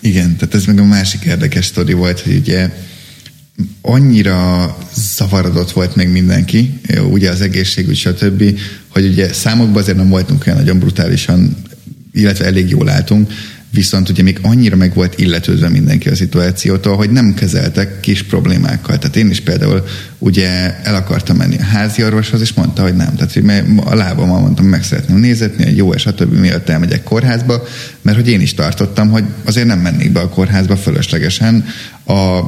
Igen, tehát ez meg a másik érdekes sztori volt, hogy ugye annyira zavarodott volt még mindenki, ugye az egészségügy, stb., hogy ugye számokban azért nem voltunk olyan nagyon brutálisan illetve elég jól álltunk, viszont ugye még annyira meg volt illetődve mindenki a szituációtól, hogy nem kezeltek kis problémákkal. Tehát én is például ugye el akartam menni a házi orvoshoz, és mondta, hogy nem. Tehát hogy a lábammal mondtam, meg szeretném nézetni, egy jó, és többi miatt elmegyek kórházba, mert hogy én is tartottam, hogy azért nem mennék be a kórházba fölöslegesen a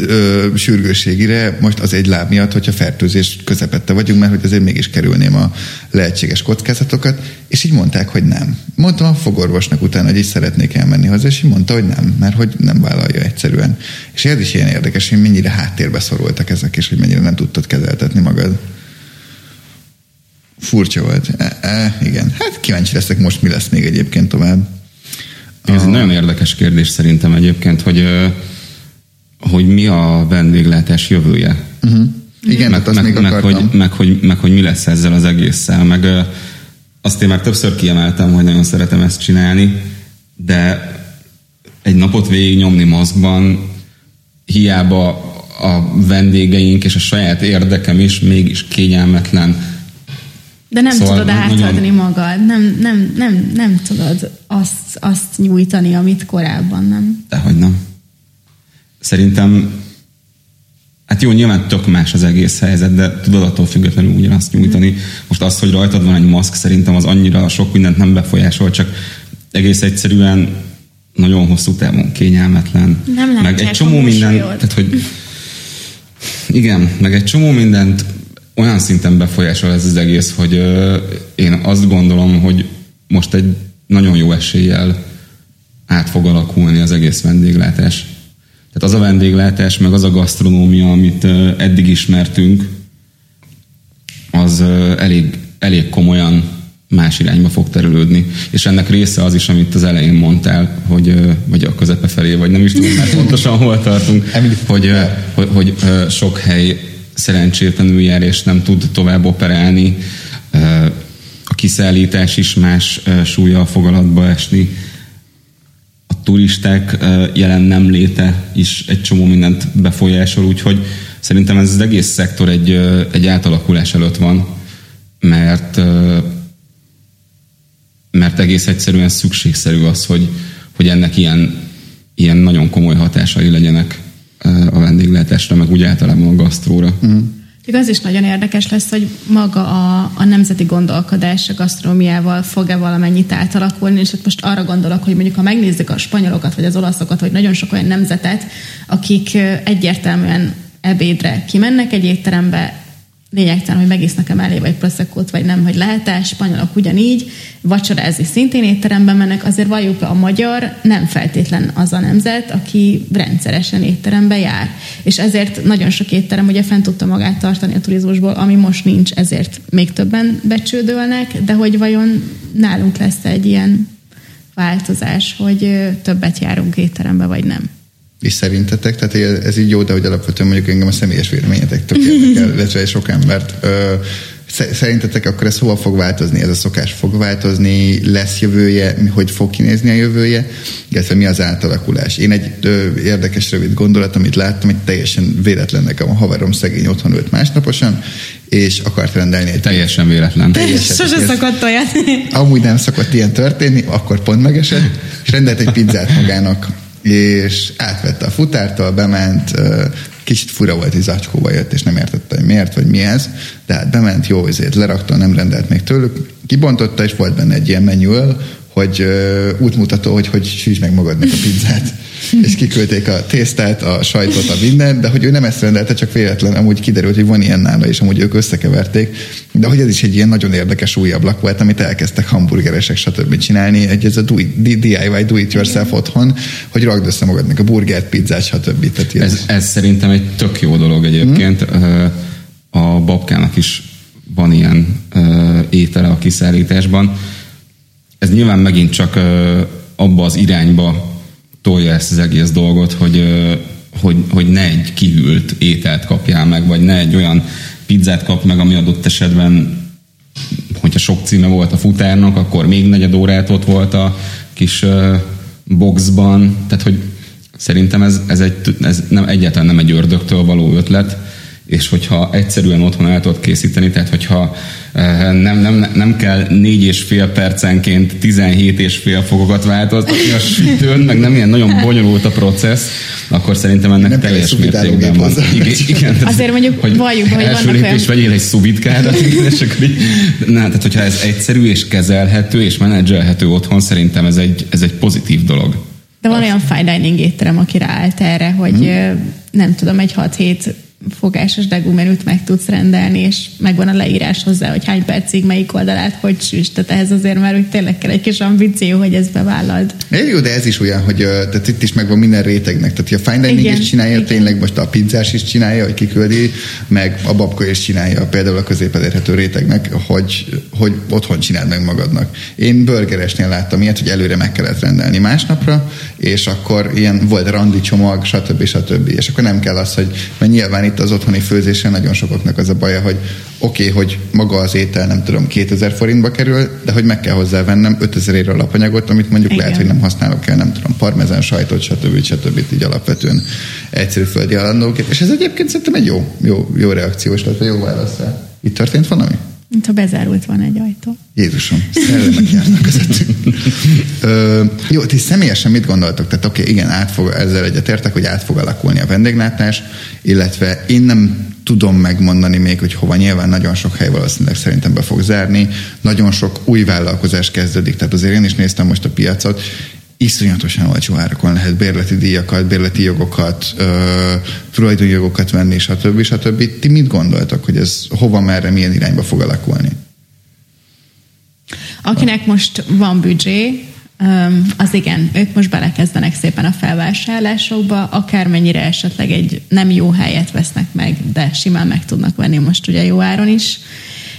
ö, sürgőségire most az egy láb miatt, hogyha fertőzés közepette vagyunk, mert hogy azért mégis kerülném a lehetséges kockázatokat, és így mondták, hogy nem. Mondtam a fogorvosnak utána, hogy is szeretnék elmenni hozzá, és így mondta, hogy nem, mert hogy nem vállalja egyszerűen. És ez is ilyen érdekes, hogy mennyire háttérbe szorultak ezek, és hogy mennyire nem tudtad kezeltetni magad. Furcsa volt. E, e, igen. Hát kíváncsi leszek most, mi lesz még egyébként tovább. Ez egy nagyon érdekes kérdés szerintem egyébként, hogy hogy mi a vendéglátás jövője. Uh-huh. Igen, meg, hát azt meg, még meg, hogy, meg, hogy, meg hogy mi lesz ezzel az egésszel. Meg azt én már többször kiemeltem, hogy nagyon szeretem ezt csinálni, de egy napot végig nyomni maszkban, hiába a vendégeink és a saját érdekem is mégis kényelmetlen. De nem szóval tudod átadni nagyon... magad, nem, nem, nem, nem tudod azt, azt nyújtani, amit korábban nem. Dehogy nem szerintem Hát jó, nyilván tök más az egész helyzet, de tudod attól függetlenül ugyanazt nyújtani. Most az, hogy rajtad van egy maszk, szerintem az annyira sok mindent nem befolyásol, csak egész egyszerűen nagyon hosszú távon kényelmetlen. Nem meg egy csomó minden, tehát hogy igen, meg egy csomó mindent olyan szinten befolyásol ez az egész, hogy ö, én azt gondolom, hogy most egy nagyon jó eséllyel át fog alakulni az egész vendéglátás tehát az a vendéglátás, meg az a gasztronómia, amit eddig ismertünk, az elég, elég komolyan más irányba fog terülődni. És ennek része az is, amit az elején mondtál, hogy, vagy a közepe felé, vagy nem is tudom már [LAUGHS] pontosan hol tartunk, hogy, hogy, hogy sok hely szerencsétlenül jár, és nem tud tovább operálni. A kiszállítás is más súlya fog alatba esni turisták jelen nem léte is egy csomó mindent befolyásol, úgyhogy szerintem ez az egész szektor egy, egy átalakulás előtt van, mert mert egész egyszerűen szükségszerű az, hogy, hogy ennek ilyen, ilyen nagyon komoly hatásai legyenek a vendéglátásra, meg úgy általában a gasztróra. Mm. Az is nagyon érdekes lesz, hogy maga a, a nemzeti gondolkodás a gasztronómiával fog-e valamennyit átalakulni, és most arra gondolok, hogy mondjuk ha megnézzük a spanyolokat vagy az olaszokat, hogy nagyon sok olyan nemzetet, akik egyértelműen ebédre kimennek egy étterembe, lényegtelen, hogy megisznak-e mellé vagy proszekót, vagy nem, hogy lehet-e, spanyolok ugyanígy, vacsorázni szintén étteremben mennek, azért valljuk a magyar nem feltétlen az a nemzet, aki rendszeresen étterembe jár. És ezért nagyon sok étterem ugye fent tudta magát tartani a turizmusból, ami most nincs, ezért még többen becsődölnek, de hogy vajon nálunk lesz egy ilyen változás, hogy többet járunk étterembe, vagy nem? És szerintetek, tehát ez így jó, de hogy alapvetően mondjuk engem a személyes véleményetek tök érdekel, illetve [LAUGHS] sok embert. Ö, szerintetek akkor ez hova fog változni? Ez a szokás fog változni? Lesz jövője? Hogy fog kinézni a jövője? Illetve mi az átalakulás? Én egy ö, érdekes rövid gondolat, amit láttam, hogy teljesen véletlen nekem a haverom szegény otthon ült másnaposan, és akart rendelni egy... Teljesen véletlen. Teljesen. Sose szokott olyat. Amúgy nem szokott ilyen történni, akkor pont megesett, és rendelt egy pizzát magának és átvette a futártól, bement, kicsit fura volt, hogy zacskóba jött, és nem értette, hogy miért, vagy mi ez, de hát bement, jó, ezért lerakta, nem rendelt még tőlük, kibontotta, és volt benne egy ilyen manual, hogy útmutató, hogy hogy süsd meg magadnak a pizzát. És kiküldték a tésztát, a sajtot, a mindent, de hogy ő nem ezt rendelte, csak véletlen, amúgy kiderült, hogy van ilyen nála, és amúgy ők összekeverték. De hogy ez is egy ilyen nagyon érdekes új ablak volt, amit elkezdtek hamburgeresek, stb. csinálni, egy ez a do it, DIY, do it yourself otthon, hogy rakd össze magadnak a burgert, pizzát, stb. Tehát ez, ez szerintem egy tök jó dolog egyébként. Hmm. A babkának is van ilyen étele a kiszállításban. Ez nyilván megint csak abba az irányba tolja ezt az egész dolgot, hogy, hogy, hogy ne egy kihűlt ételt kapjál meg, vagy ne egy olyan pizzát kap meg, ami adott esetben, hogyha sok címe volt a futárnak, akkor még negyed órát ott volt a kis boxban, tehát hogy szerintem ez, ez, egy, ez nem, egyáltalán nem egy ördögtől való ötlet, és hogyha egyszerűen otthon el tudod készíteni, tehát hogyha eh, nem, nem, nem kell négy és fél percenként 17 és fél fokokat változtatni a sütőn, meg nem ilyen nagyon bonyolult a processz, akkor szerintem ennek nem teljes mértékben van. Igen, [LAUGHS] igen, Azért mondjuk hogy valljuk, hogy első lépés olyan... vegyél egy szubitkádat, [LAUGHS] és akkor így, na, tehát hogyha ez egyszerű és kezelhető és menedzselhető otthon, szerintem ez egy, ez egy pozitív dolog. De van olyan fine dining étterem, aki ráállt erre, hogy hmm. nem tudom, egy 6-7 fogásos degumenüt meg tudsz rendelni, és megvan a leírás hozzá, hogy hány percig melyik oldalát hogy süss. Tehát ehhez azért már úgy tényleg kell egy kis ambíció, hogy ezt bevállald. É, jó, de ez is olyan, hogy tehát itt is megvan minden rétegnek. Tehát a fine dining igen, is csinálja, igen. tényleg most a pizzás is csinálja, hogy kiküldi, meg a babka is csinálja, például a középelérhető rétegnek, hogy, hogy otthon csináld meg magadnak. Én burgeresnél láttam ilyet, hogy előre meg kellett rendelni másnapra, és akkor ilyen volt randi csomag, stb. stb. És akkor nem kell az, hogy mert nyilván itt az otthoni főzésen nagyon sokaknak az a baja, hogy oké, okay, hogy maga az étel nem tudom 2000 forintba kerül, de hogy meg kell hozzá vennem 5000 ér alapanyagot, amit mondjuk Igen. lehet, hogy nem használok el, nem tudom, parmezán sajtot, stb. stb. így alapvetően egyszerű földi alandóként. És ez egyébként szerintem egy jó, jó, jó reakciós, tehát jó válasz Itt történt valami? Mint ha bezárult van egy ajtó. Jézusom, szellemek járnak közöttünk. Ö, jó, ti személyesen mit gondoltok? Tehát oké, okay, igen, át fog, ezzel egyetértek, hogy át fog alakulni a vendéglátás, illetve én nem tudom megmondani még, hogy hova nyilván nagyon sok hely valószínűleg szerintem be fog zárni, nagyon sok új vállalkozás kezdődik, tehát azért én is néztem most a piacot, iszonyatosan olcsó árakon lehet bérleti díjakat, bérleti jogokat, ö, tulajdonjogokat venni, stb. stb. Ti mit gondoltak, hogy ez hova, merre, milyen irányba fog alakulni? Akinek most van büdzsé, az igen, ők most belekezdenek szépen a felvásárlásokba, akármennyire esetleg egy nem jó helyet vesznek meg, de simán meg tudnak venni most ugye jó áron is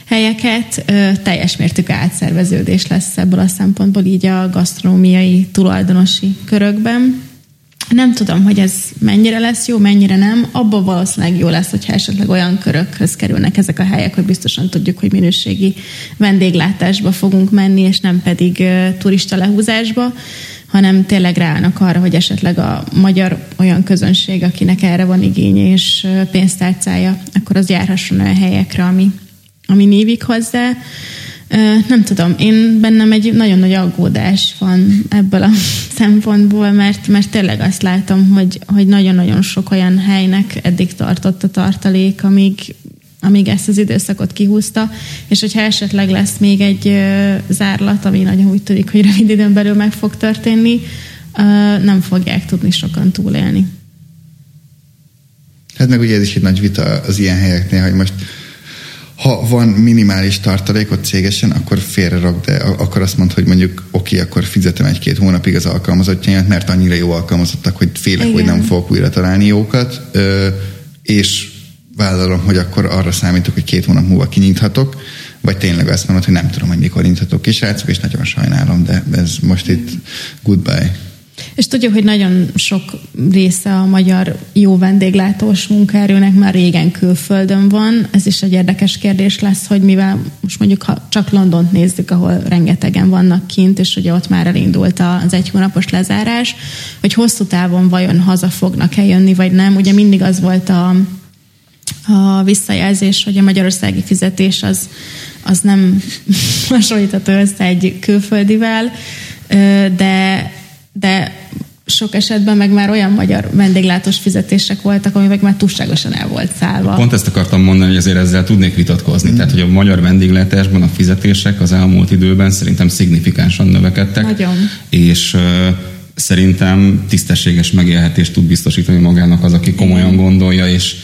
helyeket. Teljes mértékű átszerveződés lesz ebből a szempontból így a gasztronómiai tulajdonosi körökben. Nem tudom, hogy ez mennyire lesz jó, mennyire nem. Abban valószínűleg jó lesz, hogyha esetleg olyan körökhöz kerülnek ezek a helyek, hogy biztosan tudjuk, hogy minőségi vendéglátásba fogunk menni, és nem pedig turista lehúzásba hanem tényleg ráállnak arra, hogy esetleg a magyar olyan közönség, akinek erre van igénye és pénztárcája, akkor az járhasson olyan helyekre, ami, ami névik hozzá. Nem tudom, én bennem egy nagyon nagy aggódás van ebből a [LAUGHS] szempontból, mert, mert tényleg azt látom, hogy, hogy nagyon-nagyon sok olyan helynek eddig tartott a tartalék, amíg, amíg ezt az időszakot kihúzta, és hogyha esetleg lesz még egy zárlat, ami nagyon úgy tűnik, hogy rövid időn belül meg fog történni, nem fogják tudni sokan túlélni. Hát meg ugye ez is egy nagy vita az ilyen helyeknél, hogy most ha van minimális tartalékot cégesen, akkor félre rak, de akkor azt mondta, hogy mondjuk oké, okay, akkor fizetem egy-két hónapig az alkalmazottjaimat, mert annyira jó alkalmazottak, hogy félek, Igen. hogy nem fogok újra találni jókat, és vállalom, hogy akkor arra számítok, hogy két hónap múlva kinyithatok, vagy tényleg azt mondod, hogy nem tudom, hogy mikor nyithatok ki, srácok, és nagyon sajnálom, de ez most itt goodbye. És tudjuk, hogy nagyon sok része a magyar jó vendéglátós munkaerőnek már régen külföldön van. Ez is egy érdekes kérdés lesz, hogy mivel most mondjuk ha csak Londont nézzük, ahol rengetegen vannak kint, és ugye ott már elindult az egy hónapos lezárás, hogy hosszú távon vajon haza fognak-e jönni, vagy nem. Ugye mindig az volt a, a visszajelzés, hogy a magyarországi fizetés az, az nem [LAUGHS] hasonlítható össze egy külföldivel, de de sok esetben meg már olyan magyar vendéglátós fizetések voltak, ami meg már túlságosan el volt szállva. Pont ezt akartam mondani, hogy azért ezzel tudnék vitatkozni. Mm. Tehát, hogy a magyar vendéglátásban a fizetések az elmúlt időben szerintem szignifikánsan növekedtek. Nagyon. És uh, szerintem tisztességes megélhetést tud biztosítani magának az, aki komolyan gondolja, és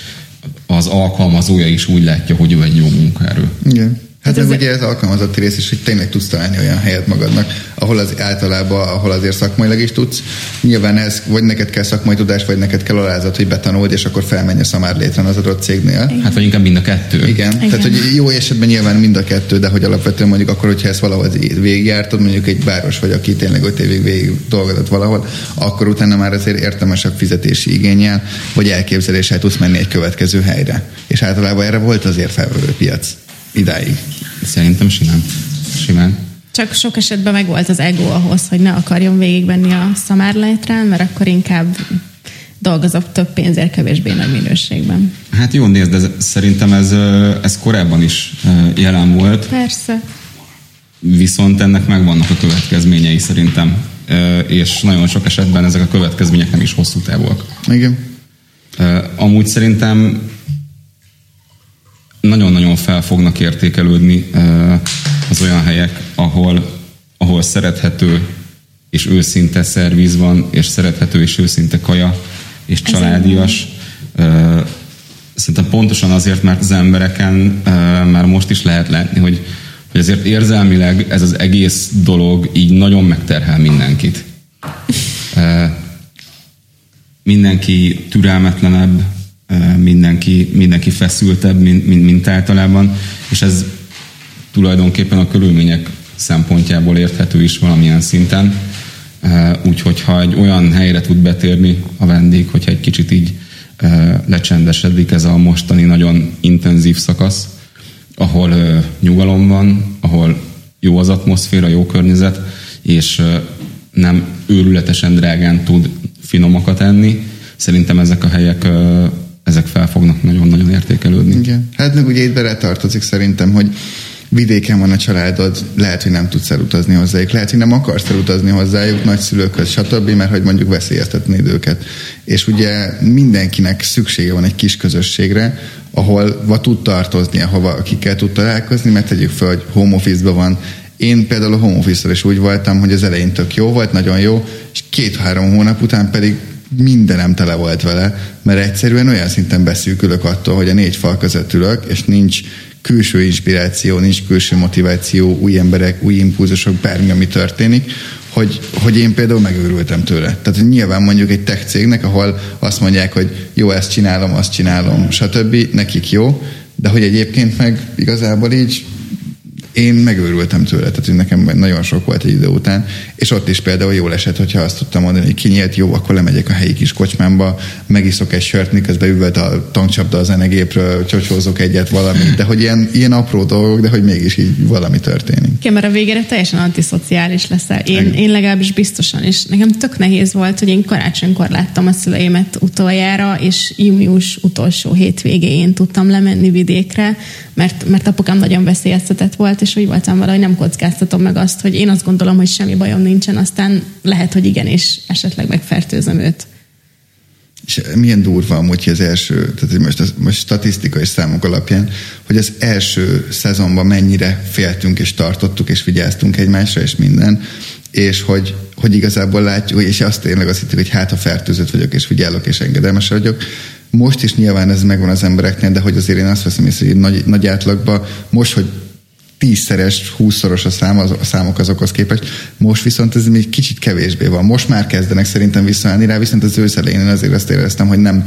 az alkalmazója is úgy látja, hogy ő egy jó munkaerő. Igen. Hát, hát ez ugye ez alkalmazotti rész is, hogy tényleg tudsz találni olyan helyet magadnak, ahol az általában, ahol azért szakmailag is tudsz. Nyilván ez vagy neked kell szakmai tudás, vagy neked kell alázat, hogy betanold, és akkor felmenj a szamár létre az adott cégnél. Igen. Hát vagy inkább mind a kettő. Igen. Igen. Tehát, hogy jó esetben nyilván mind a kettő, de hogy alapvetően mondjuk akkor, hogyha ezt valahol végigjártad, mondjuk egy város vagy, aki tényleg öt évig végig dolgozott valahol, akkor utána már azért értelmesebb fizetési igényel, vagy elképzeléssel tudsz menni egy következő helyre. És általában erre volt azért felvevő piac idáig. Szerintem simán. Simán. Csak sok esetben meg volt az ego ahhoz, hogy ne akarjon végigvenni a szamárlejtrán, mert akkor inkább dolgozott több pénzért kevésbé nagy minőségben. Hát jó, nézd, de szerintem ez, ez korábban is jelen volt. Persze. Viszont ennek megvannak a következményei szerintem. És nagyon sok esetben ezek a következmények nem is hosszú távúak. Igen. Amúgy szerintem nagyon-nagyon fel fognak értékelődni az olyan helyek, ahol, ahol szerethető és őszinte szerviz van, és szerethető és őszinte kaja, és családias. Szerintem pontosan azért, mert az embereken már most is lehet látni, hogy, hogy azért érzelmileg ez az egész dolog így nagyon megterhel mindenkit. Mindenki türelmetlenebb, mindenki, mindenki feszültebb, mint, mint, mint általában, és ez tulajdonképpen a körülmények szempontjából érthető is valamilyen szinten. Úgyhogy ha egy olyan helyre tud betérni a vendég, hogyha egy kicsit így lecsendesedik ez a mostani nagyon intenzív szakasz, ahol nyugalom van, ahol jó az atmoszféra, jó környezet, és nem őrületesen drágán tud finomakat enni. Szerintem ezek a helyek ezek fel fognak nagyon-nagyon értékelődni. Igen. Hát meg ugye itt beletartozik szerintem, hogy vidéken van a családod, lehet, hogy nem tudsz elutazni hozzájuk, lehet, hogy nem akarsz elutazni hozzájuk, nagyszülőkhöz, stb., mert hogy mondjuk veszélyeztetnéd őket. És ugye mindenkinek szüksége van egy kis közösségre, ahol va tud tartozni, ahova akikkel tud találkozni, mert tegyük fel, hogy home office van, én például a home office is úgy voltam, hogy az elején tök jó volt, nagyon jó, és két-három hónap után pedig mindenem tele volt vele, mert egyszerűen olyan szinten beszűkülök attól, hogy a négy fal között ülök, és nincs külső inspiráció, nincs külső motiváció, új emberek, új impulzusok, bármi, ami történik, hogy, hogy én például megőrültem tőle. Tehát nyilván mondjuk egy tech cégnek, ahol azt mondják, hogy jó, ezt csinálom, azt csinálom, stb. nekik jó, de hogy egyébként meg igazából így én megőrültem tőle, tehát hogy nekem nagyon sok volt egy idő után, és ott is például jól esett, hogyha azt tudtam mondani, hogy kinyílt, jó, akkor lemegyek a helyi kis kocsmámba, megiszok egy sört, miközben üvölt a tankcsapda a zenegépről, csocsózok egyet valamit, de hogy ilyen, ilyen apró dolgok, de hogy mégis így valami történik. Igen, mert a végére teljesen antiszociális leszel. Én, én legalábbis biztosan, és nekem tök nehéz volt, hogy én karácsonykor láttam a szüleimet utoljára, és június utolsó hétvégén tudtam lemenni vidékre, mert, mert apukám nagyon veszélyeztetett volt, és úgy voltam vele, hogy nem kockáztatom meg azt, hogy én azt gondolom, hogy semmi bajom nincsen, aztán lehet, hogy igen, és esetleg megfertőzöm őt. És milyen durva amúgy az első, tehát most, most statisztikai számok alapján, hogy az első szezonban mennyire féltünk és tartottuk és vigyáztunk egymásra és minden, és hogy, hogy igazából látjuk, és azt tényleg azt hittük, hogy hát ha fertőzött vagyok és figyelok és engedelmes vagyok, Most is nyilván ez megvan az embereknél, de hogy azért én azt veszem észre, hogy nagy, nagy átlagban most, hogy tízszeres, húszszoros a, szám, az, a számok azokhoz képest. Most viszont ez még kicsit kevésbé van. Most már kezdenek szerintem visszaállni rá, viszont az ősz elején én azért azt éreztem, hogy nem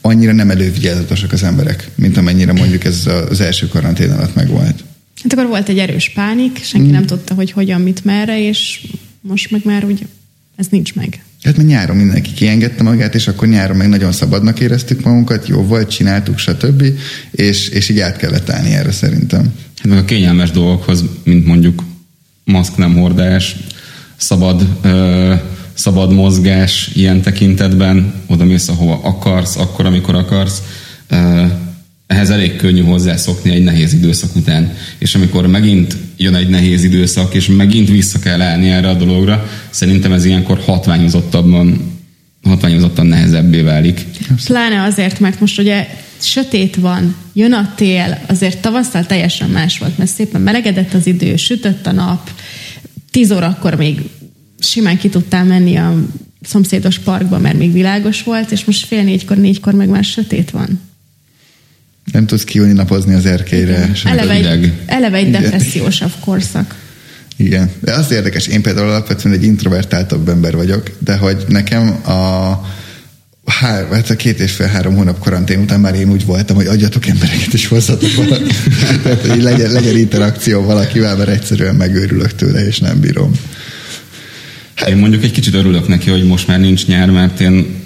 annyira nem elővigyázatosak az emberek, mint amennyire mondjuk ez az első karantén alatt megvolt. Hát akkor volt egy erős pánik, senki mm. nem tudta, hogy hogyan, mit, merre, és most meg már úgy ez nincs meg. Hát mert nyáron mindenki kiengedte magát, és akkor nyáron meg nagyon szabadnak éreztük magunkat, jó volt, csináltuk, stb. És, és így át kellett állni erre szerintem. Hát meg a kényelmes dolgokhoz, mint mondjuk maszk nem hordás, szabad, ö, szabad mozgás ilyen tekintetben, oda mész, ahova akarsz, akkor, amikor akarsz. Ö, ehhez elég könnyű hozzászokni egy nehéz időszak után. És amikor megint jön egy nehéz időszak, és megint vissza kell állni erre a dologra, szerintem ez ilyenkor hatványozottabban hatványozottan nehezebbé válik. Pláne azért, mert most ugye sötét van, jön a tél, azért tavasszal teljesen más volt, mert szépen melegedett az idő, sütött a nap, tíz órakor még simán ki tudtál menni a szomszédos parkba, mert még világos volt, és most fél négykor, négykor meg már sötét van. Nem tudsz kiülni napozni az erkélyre. Eleve egy, eleve egy depressziósabb korszak. Igen. De az érdekes, én például alapvetően egy introvertáltabb ember vagyok, de hogy nekem a hár, hát a két és fél három hónap karantén után már én úgy voltam, hogy adjatok embereket és hozzatok valaki. [LAUGHS] Tehát, hogy legyen, legyen interakció valakivel, mert egyszerűen megőrülök tőle, és nem bírom. Hát, én mondjuk egy kicsit örülök neki, hogy most már nincs nyár, mert én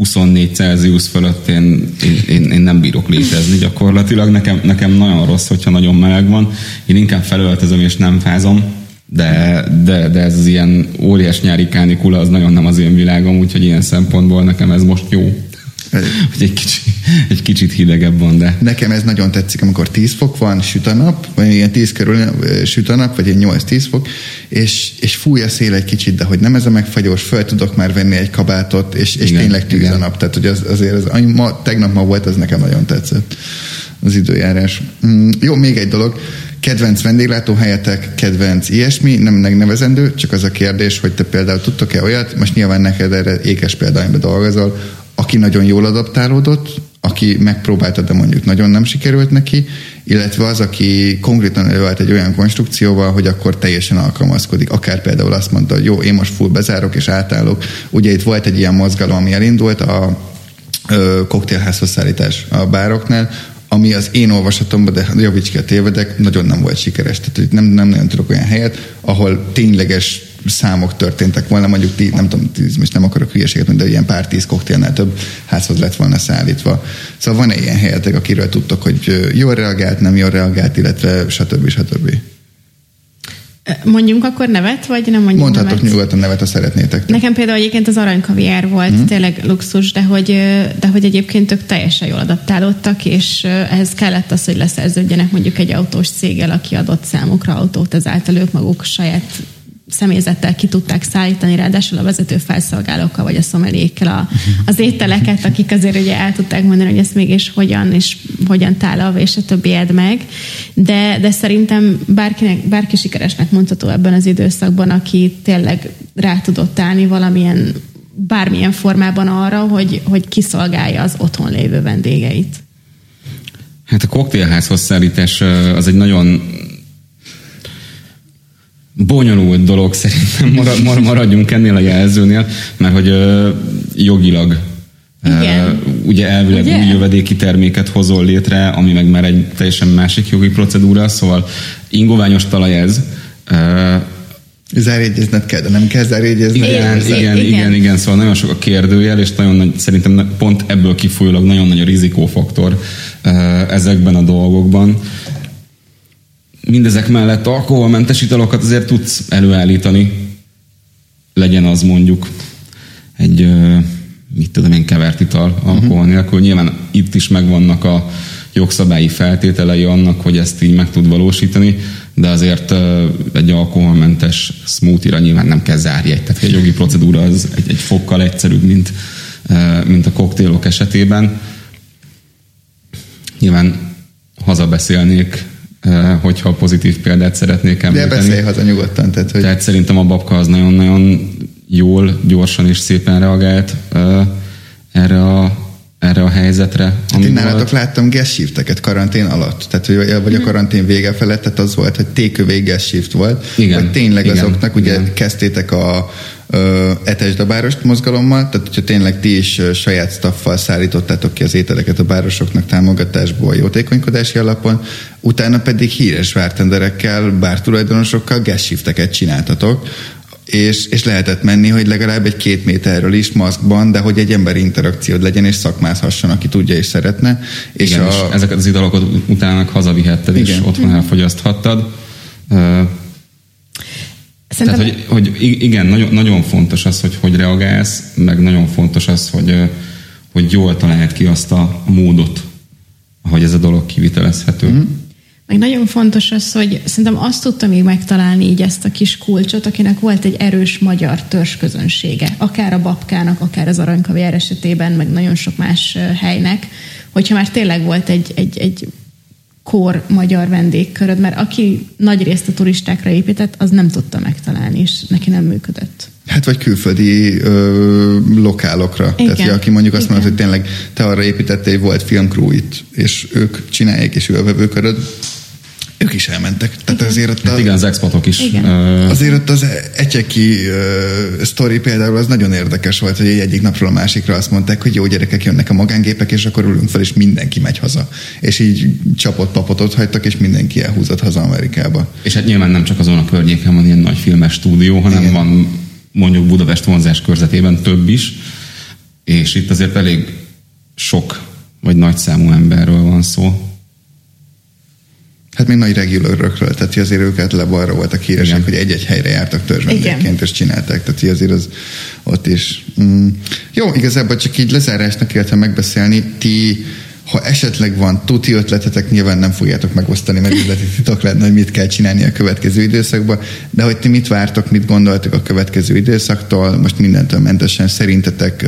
24 Celsius fölött én, én, én, nem bírok létezni gyakorlatilag. Nekem, nekem nagyon rossz, hogyha nagyon meleg van. Én inkább felöltözöm és nem fázom, de, de, de ez az ilyen óriás nyári kánikula az nagyon nem az én világom, úgyhogy ilyen szempontból nekem ez most jó. [LAUGHS] hogy egy kicsit, egy kicsit hidegebb van, de... Nekem ez nagyon tetszik, amikor 10 fok van, süt a nap, vagy ilyen 10 körül süt a nap, vagy egy 8-10 fok, és, és fúj a szél egy kicsit, de hogy nem ez a megfagyós, föl tudok már venni egy kabátot, és, és igen, tényleg tűz a nap. Tehát, hogy az, azért az, ma, tegnap ma volt, az nekem nagyon tetszett az időjárás. Mm, jó, még egy dolog. Kedvenc vendéglátóhelyetek, kedvenc ilyesmi, nem megnevezendő, csak az a kérdés, hogy te például tudtok-e olyat, most nyilván neked erre ékes példányban dolgozol, aki nagyon jól adaptálódott, aki megpróbálta, de mondjuk nagyon nem sikerült neki, illetve az, aki konkrétan előállt egy olyan konstrukcióval, hogy akkor teljesen alkalmazkodik. Akár például azt mondta, hogy jó, én most full bezárok és átállok. Ugye itt volt egy ilyen mozgalom, ami elindult, a koktélházhoz szállítás a bároknál, ami az én olvasatomban, de javíts ki a tévedek, nagyon nem volt sikeres. Tehát hogy nem, nem nagyon tudok olyan helyet, ahol tényleges számok történtek volna, mondjuk tí, nem tudom, tíz, most nem akarok hülyeséget mondani, de ilyen pár tíz koktélnál több házhoz lett volna szállítva. Szóval van-e ilyen helyetek, akiről tudtok, hogy jól reagált, nem jól reagált, illetve stb. stb. Mondjunk akkor nevet, vagy nem mondjuk Mondhatok nevet? nyugodtan nevet, ha szeretnétek. Nekem például egyébként az aranykaviár volt, mm. tényleg luxus, de hogy, de hogy egyébként ők teljesen jól adaptálódtak, és ehhez kellett az, hogy leszerződjenek mondjuk egy autós céggel, aki adott számukra autót, ezáltal ők maguk saját személyzettel ki tudták szállítani, ráadásul a vezető felszolgálókkal, vagy a szomelékkel a, az ételeket, akik azért ugye el tudták mondani, hogy ezt mégis hogyan, és hogyan tálalva, és a többi ed meg. De, de szerintem bárkinek, bárki sikeresnek mondható ebben az időszakban, aki tényleg rá tudott állni valamilyen, bármilyen formában arra, hogy, hogy kiszolgálja az otthon lévő vendégeit. Hát a koktélházhoz szállítás az egy nagyon bonyolult dolog szerintem, [LAUGHS] maradjunk ennél a jelzőnél, mert hogy jogilag igen. ugye elvileg ugye? új jövedéki terméket hozol létre, ami meg már egy teljesen másik jogi procedúra, szóval ingoványos talaj ez. Zárjegyezned kell, de nem kell zárjegyezned. Igen, igen, igen, igen, igen, szóval nagyon sok a kérdőjel, és nagyon nagy, szerintem pont ebből kifolyólag nagyon nagy a rizikófaktor ezekben a dolgokban mindezek mellett alkoholmentes italokat azért tudsz előállítani. Legyen az mondjuk egy, mit tudom én, kevert ital alkohol mhm. nélkül. Nyilván itt is megvannak a jogszabályi feltételei annak, hogy ezt így meg tud valósítani, de azért egy alkoholmentes smoothie-ra nyilván nem kell zárjegy. Tehát egy jogi procedúra az egy, egy fokkal egyszerűbb, mint, mint a koktélok esetében. Nyilván hazabeszélnék hogyha pozitív példát szeretnék említeni. De beszélj haza nyugodtan. Tehát, hogy... tehát szerintem a babka az nagyon-nagyon jól, gyorsan és szépen reagált uh, erre a erre a helyzetre. Hát én nálatok láttam guest shifteket karantén alatt, tehát vagy a mhm. karantén vége felett, tehát az volt, hogy tékövég guest shift volt, igen, vagy tényleg igen, azoknak, ugye igen. kezdtétek a etesd a bárost mozgalommal, tehát hogyha tényleg ti is saját staffal szállítottátok ki az ételeket a bárosoknak támogatásból jótékonykodási alapon, utána pedig híres vártenderekkel, bártulajdonosokkal guest shifteket csináltatok, és, és lehetett menni, hogy legalább egy két méterről is maszkban, de hogy egy emberi interakciód legyen, és szakmázhasson, aki tudja és szeretne. És, Igen, a... és ezeket az idalokat utána hazavihetted, Igen. és otthon elfogyaszthattad. Szerintem... Tehát, hogy, hogy igen, nagyon, nagyon fontos az, hogy hogy reagálsz, meg nagyon fontos az, hogy, hogy jól találd ki azt a módot, ahogy ez a dolog kivitelezhető. Mm-hmm. Meg nagyon fontos az, hogy szerintem azt tudta még megtalálni így ezt a kis kulcsot, akinek volt egy erős magyar törzsközönsége, akár a babkának, akár az aranykaviár esetében, meg nagyon sok más helynek, hogyha már tényleg volt egy, egy, egy kor magyar vendégköröd, mert aki nagy részt a turistákra épített, az nem tudta megtalálni, és neki nem működött. Hát vagy külföldi ö, lokálokra. Igen. Tehát, aki mondjuk azt mondod, hogy tényleg te arra építettél, volt filmcrew itt, és ők csinálják, és ő a vevőköröd, ők is elmentek. Tehát azért ott hát a, igen, az expatok is. Igen. Azért ott az Etyeki uh, sztori például az nagyon érdekes volt, hogy egyik napról a másikra azt mondták, hogy jó gyerekek jönnek a magángépek, és akkor ülünk fel, és mindenki megy haza. És így csapott papotot hagytak, és mindenki elhúzott haza Amerikába. És hát nyilván nem csak azon a környéken van ilyen nagy filmes stúdió, hanem igen. van mondjuk Budapest vonzás körzetében több is, és itt azért elég sok vagy nagy számú emberről van szó. Hát még nagy regulőrökről, tehát azért őket le balra voltak híresek, Igen. hogy egy-egy helyre jártak törzsvendégként, és csinálták, tehát azért az ott is. Mm. Jó, igazából csak így lezárásnak illetve megbeszélni, ti ha esetleg van tuti ötletetek, nyilván nem fogjátok megosztani, mert üzleti titok lenne, hogy mit kell csinálni a következő időszakban, de hogy ti mit vártok, mit gondoltok a következő időszaktól, most mindentől mentesen szerintetek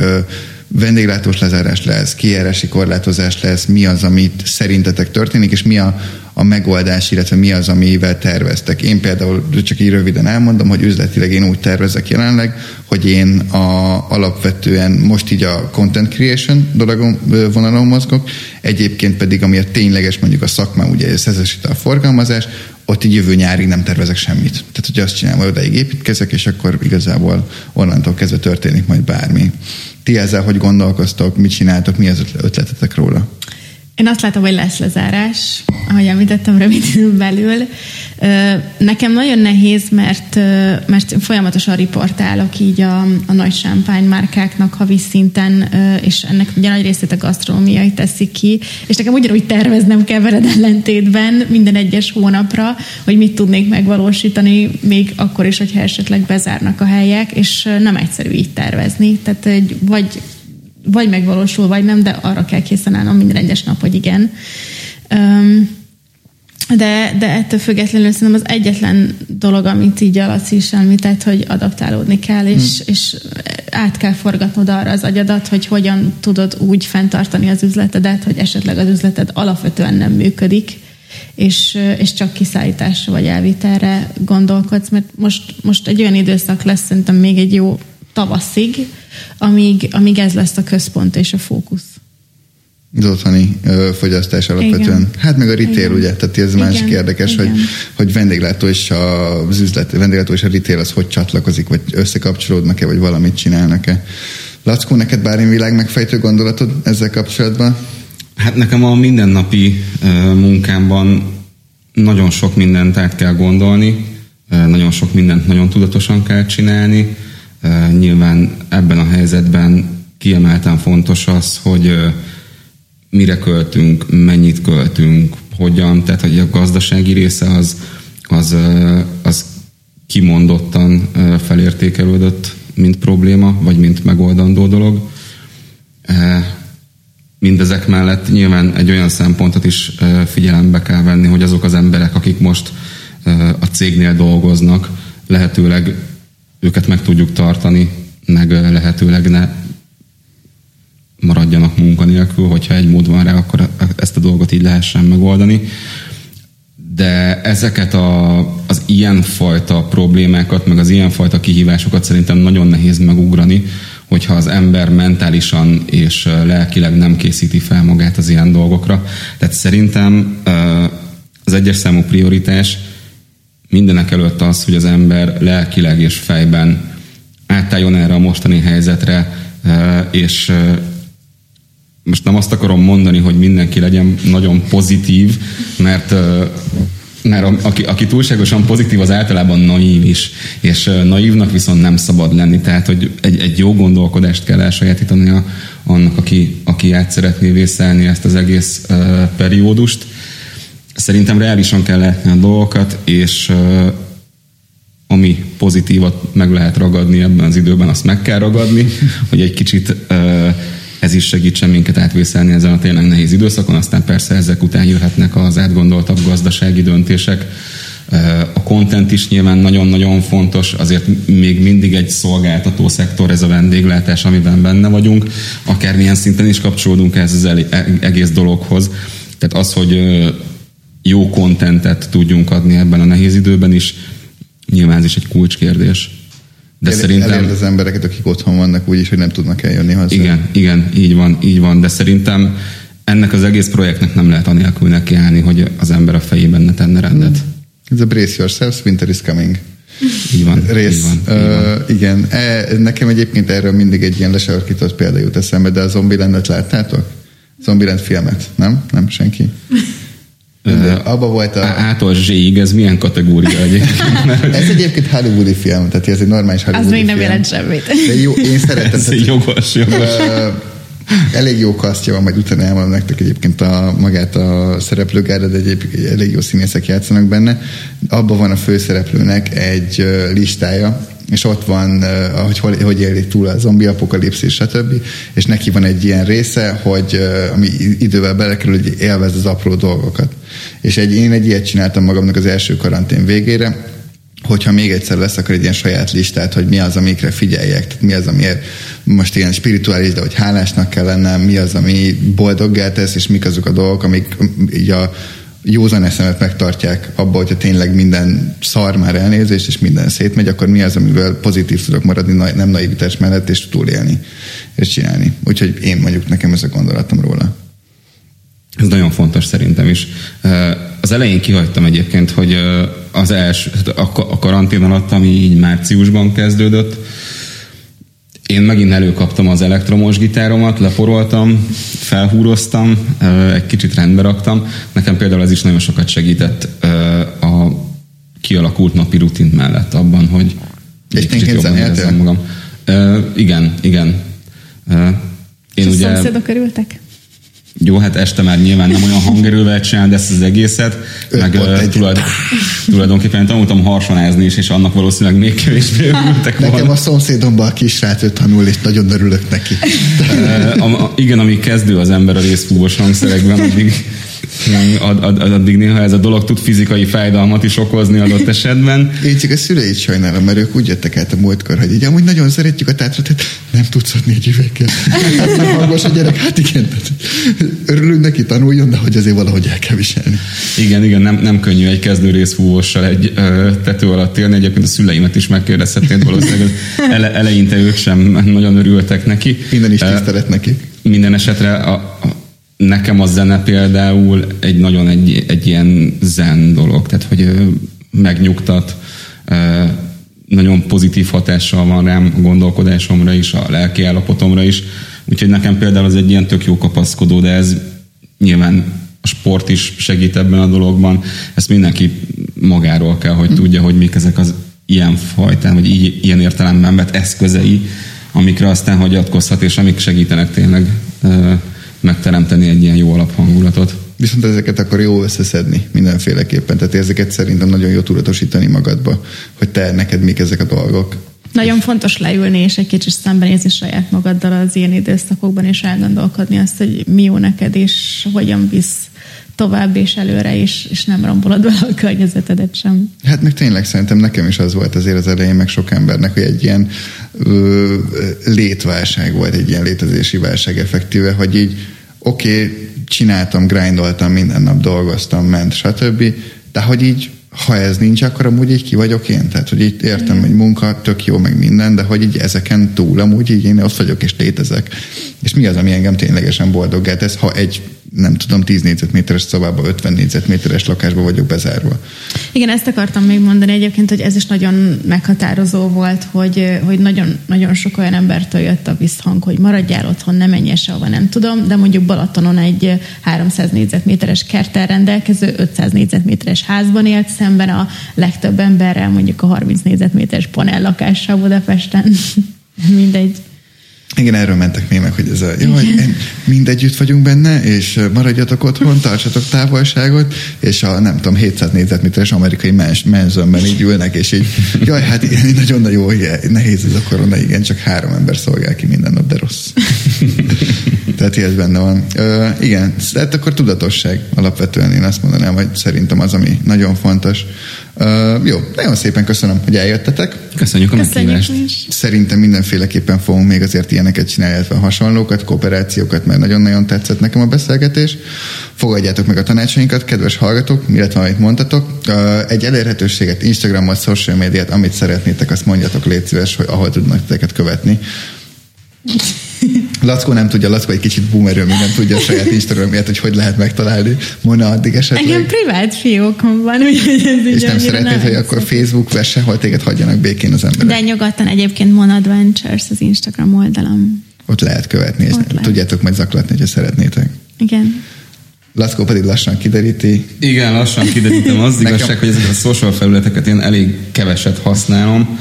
vendéglátós lezárás lesz, kijárási korlátozás lesz, mi az, amit szerintetek történik, és mi a, a megoldás, illetve mi az, amivel terveztek. Én például csak így röviden elmondom, hogy üzletileg én úgy tervezek jelenleg, hogy én a, alapvetően most így a content creation dologon, vonalon mozgok, egyébként pedig ami a tényleges mondjuk a szakmám, ugye ez a forgalmazás, ott így jövő nyárig nem tervezek semmit. Tehát, hogy azt csinálom, hogy odaig építkezek, és akkor igazából onnantól kezdve történik majd bármi. Ti ezzel hogy gondolkoztok, mit csináltok, mi az ötletetek róla? Én azt látom, hogy lesz lezárás, ahogy említettem, rövid időn belül. Nekem nagyon nehéz, mert, mert folyamatosan riportálok így a, a nagy sámpány márkáknak havi szinten, és ennek ugye nagy részét a gasztronómiai teszik ki, és nekem ugyanúgy terveznem kell veled ellentétben minden egyes hónapra, hogy mit tudnék megvalósítani, még akkor is, hogyha esetleg bezárnak a helyek, és nem egyszerű így tervezni. Tehát vagy vagy megvalósul, vagy nem, de arra kell készen állnom minden egyes nap, hogy igen. De, de ettől függetlenül szerintem az egyetlen dolog, amit így a Laci is említett, hogy adaptálódni kell, és, hmm. és át kell forgatnod arra az agyadat, hogy hogyan tudod úgy fenntartani az üzletedet, hogy esetleg az üzleted alapvetően nem működik, és, és csak kiszállításra vagy elvitelre gondolkodsz, mert most, most egy olyan időszak lesz szerintem még egy jó tavaszig, amíg, amíg ez lesz a központ és a fókusz. Az otthoni ö, fogyasztás alapvetően. Igen. Hát meg a retail, Igen. ugye? Tehát ez Igen. másik érdekes, Igen. hogy, hogy vendéglátó és az üzlet, vendéglátó és a retail az hogy csatlakozik, vagy összekapcsolódnak-e, vagy valamit csinálnak-e. Lackó, neked bármi világ megfejtő gondolatod ezzel kapcsolatban? Hát nekem a mindennapi uh, munkámban nagyon sok mindent át kell gondolni, uh, nagyon sok mindent nagyon tudatosan kell csinálni, Nyilván ebben a helyzetben kiemelten fontos az, hogy mire költünk, mennyit költünk, hogyan, tehát hogy a gazdasági része az, az, az kimondottan felértékelődött, mint probléma, vagy mint megoldandó dolog. Mindezek mellett nyilván egy olyan szempontot is figyelembe kell venni, hogy azok az emberek, akik most a cégnél dolgoznak, lehetőleg őket meg tudjuk tartani, meg lehetőleg ne maradjanak munkanélkül, hogyha egy mód van rá, akkor ezt a dolgot így lehessen megoldani. de ezeket a, az ilyenfajta problémákat, meg az ilyenfajta kihívásokat szerintem nagyon nehéz megugrani, hogyha az ember mentálisan és lelkileg nem készíti fel magát az ilyen dolgokra. Tehát szerintem az egyes számú prioritás mindenek előtt az, hogy az ember lelkileg és fejben átálljon erre a mostani helyzetre, és most nem azt akarom mondani, hogy mindenki legyen nagyon pozitív, mert mert aki, aki túlságosan pozitív, az általában naív is, és naívnak viszont nem szabad lenni, tehát hogy egy, egy jó gondolkodást kell elsajátítani a, annak, aki, aki át szeretné vészelni ezt az egész periódust. Szerintem reálisan kell látni a dolgokat, és ami pozitívat meg lehet ragadni ebben az időben, azt meg kell ragadni, [LAUGHS] hogy egy kicsit ez is segítsen minket átvészelni ezen a tényleg nehéz időszakon, aztán persze ezek után jöhetnek az átgondoltabb gazdasági döntések. A content is nyilván nagyon-nagyon fontos, azért még mindig egy szolgáltató szektor ez a vendéglátás, amiben benne vagyunk, akármilyen szinten is kapcsolódunk ez az egész dologhoz. Tehát az, hogy jó kontentet tudjunk adni ebben a nehéz időben is, nyilván ez is egy kulcskérdés. De El, szerintem... Elérd az embereket, akik otthon vannak úgyis, hogy nem tudnak eljönni haza. Igen, igen, így van, így van. De szerintem ennek az egész projektnek nem lehet anélkül nekiállni, hogy az ember a fejében ne tenne rendet. Ez a brace yourselves, winter is coming. Így van. Rész. Így van, így van. Uh, igen. E, nekem egyébként erről mindig egy ilyen lesarkított példa jut eszembe, de a Zombielandet láttátok? Zombieland filmet, nem? Nem senki? Abba volt a... A-tól Z-ig, ez milyen kategória egyébként? [LAUGHS] ez egyébként hollywoodi film, tehát ez egy normális hollywoodi Az még nem film. jelent semmit. De jó, én szeretem. ez tehát, jogos, jogos. Uh, elég jó kasztja van, majd utána elmondom nektek egyébként a, magát a szereplőgárda, de egyébként elég jó színészek játszanak benne. Abban van a főszereplőnek egy listája, és ott van, hogy hogy, hogy élik túl a zombi apokalipszis, stb. És neki van egy ilyen része, hogy ami idővel belekerül, hogy élvez az apró dolgokat. És egy, én egy ilyet csináltam magamnak az első karantén végére, hogyha még egyszer lesz, akkor egy ilyen saját listát, hogy mi az, amikre figyeljek, tehát mi az, amiért most ilyen spirituális, de hogy hálásnak kell lennem, mi az, ami boldoggá tesz, és mik azok a dolgok, amik így a józan eszemet megtartják abba, hogyha tényleg minden szar már elnézést, és minden szétmegy, akkor mi az, amivel pozitív tudok maradni, nem naivitás mellett, és túlélni, és csinálni. Úgyhogy én mondjuk nekem ez a gondolatom róla. Ez nagyon fontos szerintem is. Az elején kihagytam egyébként, hogy az első, a karantén alatt, ami így márciusban kezdődött, én megint előkaptam az elektromos gitáromat, leporoltam, felhúroztam, egy kicsit rendbe raktam. Nekem például ez is nagyon sokat segített a kialakult napi rutin mellett abban, hogy egy kicsit jobban érezzem magam. Igen, igen. Én És ugye... a szomszédok örültek? Jó, hát este már nyilván nem olyan hangerővel csinálod ezt az egészet, meg uh, tulajd, tulajdonképpen tanultam harsonázni is, és annak valószínűleg még kevésbé örültek Nekem volna. a szomszédomban a kisrát tanul, és nagyon örülök neki. uh, a, a, igen, ami kezdő az ember a részfúvos hangszerekben, addig Ad, ad, addig néha ez a dolog tud fizikai fájdalmat is okozni adott esetben. Én csak a szüleit sajnálom, mert ők úgy jöttek át a múltkor, hogy így amúgy nagyon szeretjük a tátrat, nem tudsz adni egy üveggel. [LAUGHS] Hát hangos a gyerek, hát igen. Örülünk neki, tanuljon, de hogy azért valahogy el kell viselni. Igen, igen, nem, nem könnyű egy kezdő részfúvóssal egy ö, tető alatt élni. Egyébként a szüleimet is megkérdezhetnéd valószínűleg. Ele, eleinte ők sem nagyon örültek neki. Minden is tisztelet neki. Minden esetre a, a nekem a zene például egy nagyon egy, egy ilyen zen dolog, tehát hogy megnyugtat, nagyon pozitív hatással van rám a gondolkodásomra is, a lelki állapotomra is, úgyhogy nekem például az egy ilyen tök jó kapaszkodó, de ez nyilván a sport is segít ebben a dologban, ezt mindenki magáról kell, hogy tudja, hogy mik ezek az ilyen fajtán, vagy így, ilyen értelemben vett eszközei, amikre aztán hagyatkozhat, és amik segítenek tényleg megteremteni egy ilyen jó alaphangulatot. Viszont ezeket akkor jó összeszedni mindenféleképpen. Tehát ezeket szerintem nagyon jó tudatosítani magadba, hogy te neked mik ezek a dolgok. Nagyon fontos leülni és egy kicsit szembenézni saját magaddal az ilyen időszakokban, és elgondolkodni azt, hogy mi jó neked, és hogyan visz tovább és előre, és, és nem rombolod bele a környezetedet sem. Hát meg tényleg szerintem nekem is az volt azért az elején, meg sok embernek, hogy egy ilyen ö, létválság volt, egy ilyen létezési válság effektíve, hogy így oké, okay, csináltam, grindoltam, minden nap dolgoztam, ment, stb., De hogy így ha ez nincs, akkor amúgy így ki vagyok én. Tehát, hogy itt értem, hogy munka tök jó, meg minden, de hogy így ezeken túl amúgy így én ott vagyok és létezek. És mi az, ami engem ténylegesen boldoggá tesz, ha egy nem tudom, 10 négyzetméteres szobába, 50 négyzetméteres lakásba vagyok bezárva. Igen, ezt akartam még mondani egyébként, hogy ez is nagyon meghatározó volt, hogy, hogy nagyon, nagyon sok olyan embertől jött a visszhang, hogy maradjál otthon, ne menj sehova, nem tudom, de mondjuk Balatonon egy 300 négyzetméteres kerttel rendelkező 500 négyzetméteres házban élt szemben a legtöbb emberrel, mondjuk a 30 négyzetméteres panellakással Budapesten. [LAUGHS] Mindegy. Igen, erről mentek némek, hogy ez a, jaj, mindegyütt vagyunk benne, és maradjatok otthon, tartsatok távolságot, és a nem tudom, 700 négyzetméteres amerikai mens, menzönben így ülnek, és így, jaj, hát igen, nagyon jó, nehéz ez a korona, igen, csak három ember szolgál ki minden nap, de rossz. [LAUGHS] Tehát ez benne van. Ö, igen, tehát akkor tudatosság alapvetően én azt mondanám, hogy szerintem az, ami nagyon fontos. Ö, jó, nagyon szépen köszönöm, hogy eljöttetek. Köszönjük a meghívást. Szerintem mindenféleképpen fogunk még azért ilyeneket csinálni, illetve hasonlókat, kooperációkat, mert nagyon-nagyon tetszett nekem a beszélgetés. Fogadjátok meg a tanácsainkat, kedves hallgatók, illetve amit mondtatok. Egy elérhetőséget, Instagramot, social médiát, amit szeretnétek, azt mondjatok, légy szíves, hogy ahol tudnak titeket követni. Lackó nem tudja, Lackó egy kicsit boomerő, még nem tudja a saját Instagramját, hogy hogy lehet megtalálni. Mona addig esetleg. Engem privát fiókom van, úgyhogy ez És nem szeretnéd, hogy akkor Facebook vesse, hol téged hagyjanak békén az emberek. De nyugodtan egyébként Mona Adventures az Instagram oldalam. Ott lehet követni, és lehet. tudjátok majd zaklatni, ha szeretnétek. Igen. Laszkó pedig lassan kideríti. Igen, lassan kiderítem. Az igazság, hogy ezeket a social felületeket én elég keveset használom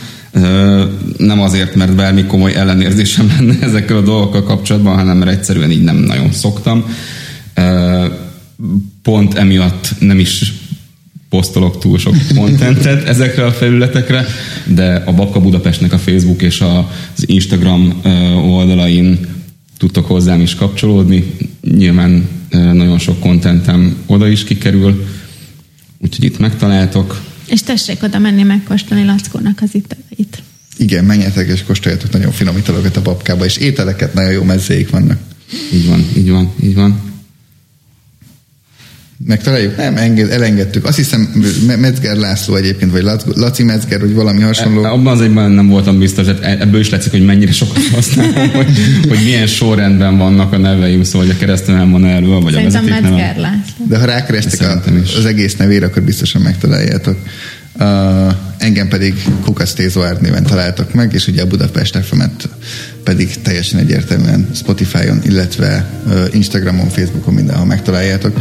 nem azért, mert bármi komoly ellenérzésem lenne [LAUGHS] ezekkel a dolgokkal kapcsolatban, hanem mert egyszerűen így nem nagyon szoktam. Pont emiatt nem is posztolok túl sok [LAUGHS] kontentet ezekre a felületekre, de a Babka Budapestnek a Facebook és az Instagram oldalain tudtok hozzám is kapcsolódni. Nyilván nagyon sok kontentem oda is kikerül, úgyhogy itt megtaláltok. És tessék oda menni megkóstolni Lackónak az itt. Igen, menjetek és kóstoljatok nagyon finom italokat a babkába, és ételeket, nagyon jó mezzéik vannak. Így van, így van, így van. Megtaláljuk? Nem, enged, elengedtük. Azt hiszem Metzger László egyébként, vagy Laci Metzger, vagy valami hasonló. E, abban az egyben nem voltam biztos, hogy ebből is látszik, hogy mennyire sokat használom, hogy, hogy milyen sorrendben vannak a neveim, szóval hogy a keresztül van erről, vagy Szerintem a vezeték Metzger László. De ha rákerestek a, az egész nevére, akkor biztosan megtaláljátok. Uh, engem pedig Kukasz Tézoár néven találtak meg, és ugye a Budapest fm pedig teljesen egyértelműen Spotify-on, illetve uh, Instagramon, Facebookon mindenhol megtaláljátok.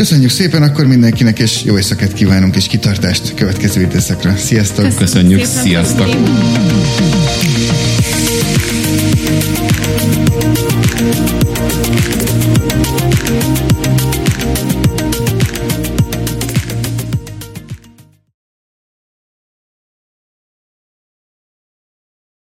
Köszönjük szépen akkor mindenkinek, és jó éjszakát kívánunk, és kitartást következő időszakra. Sziasztok! Köszönjük, Köszönjük sziasztok! Szépen.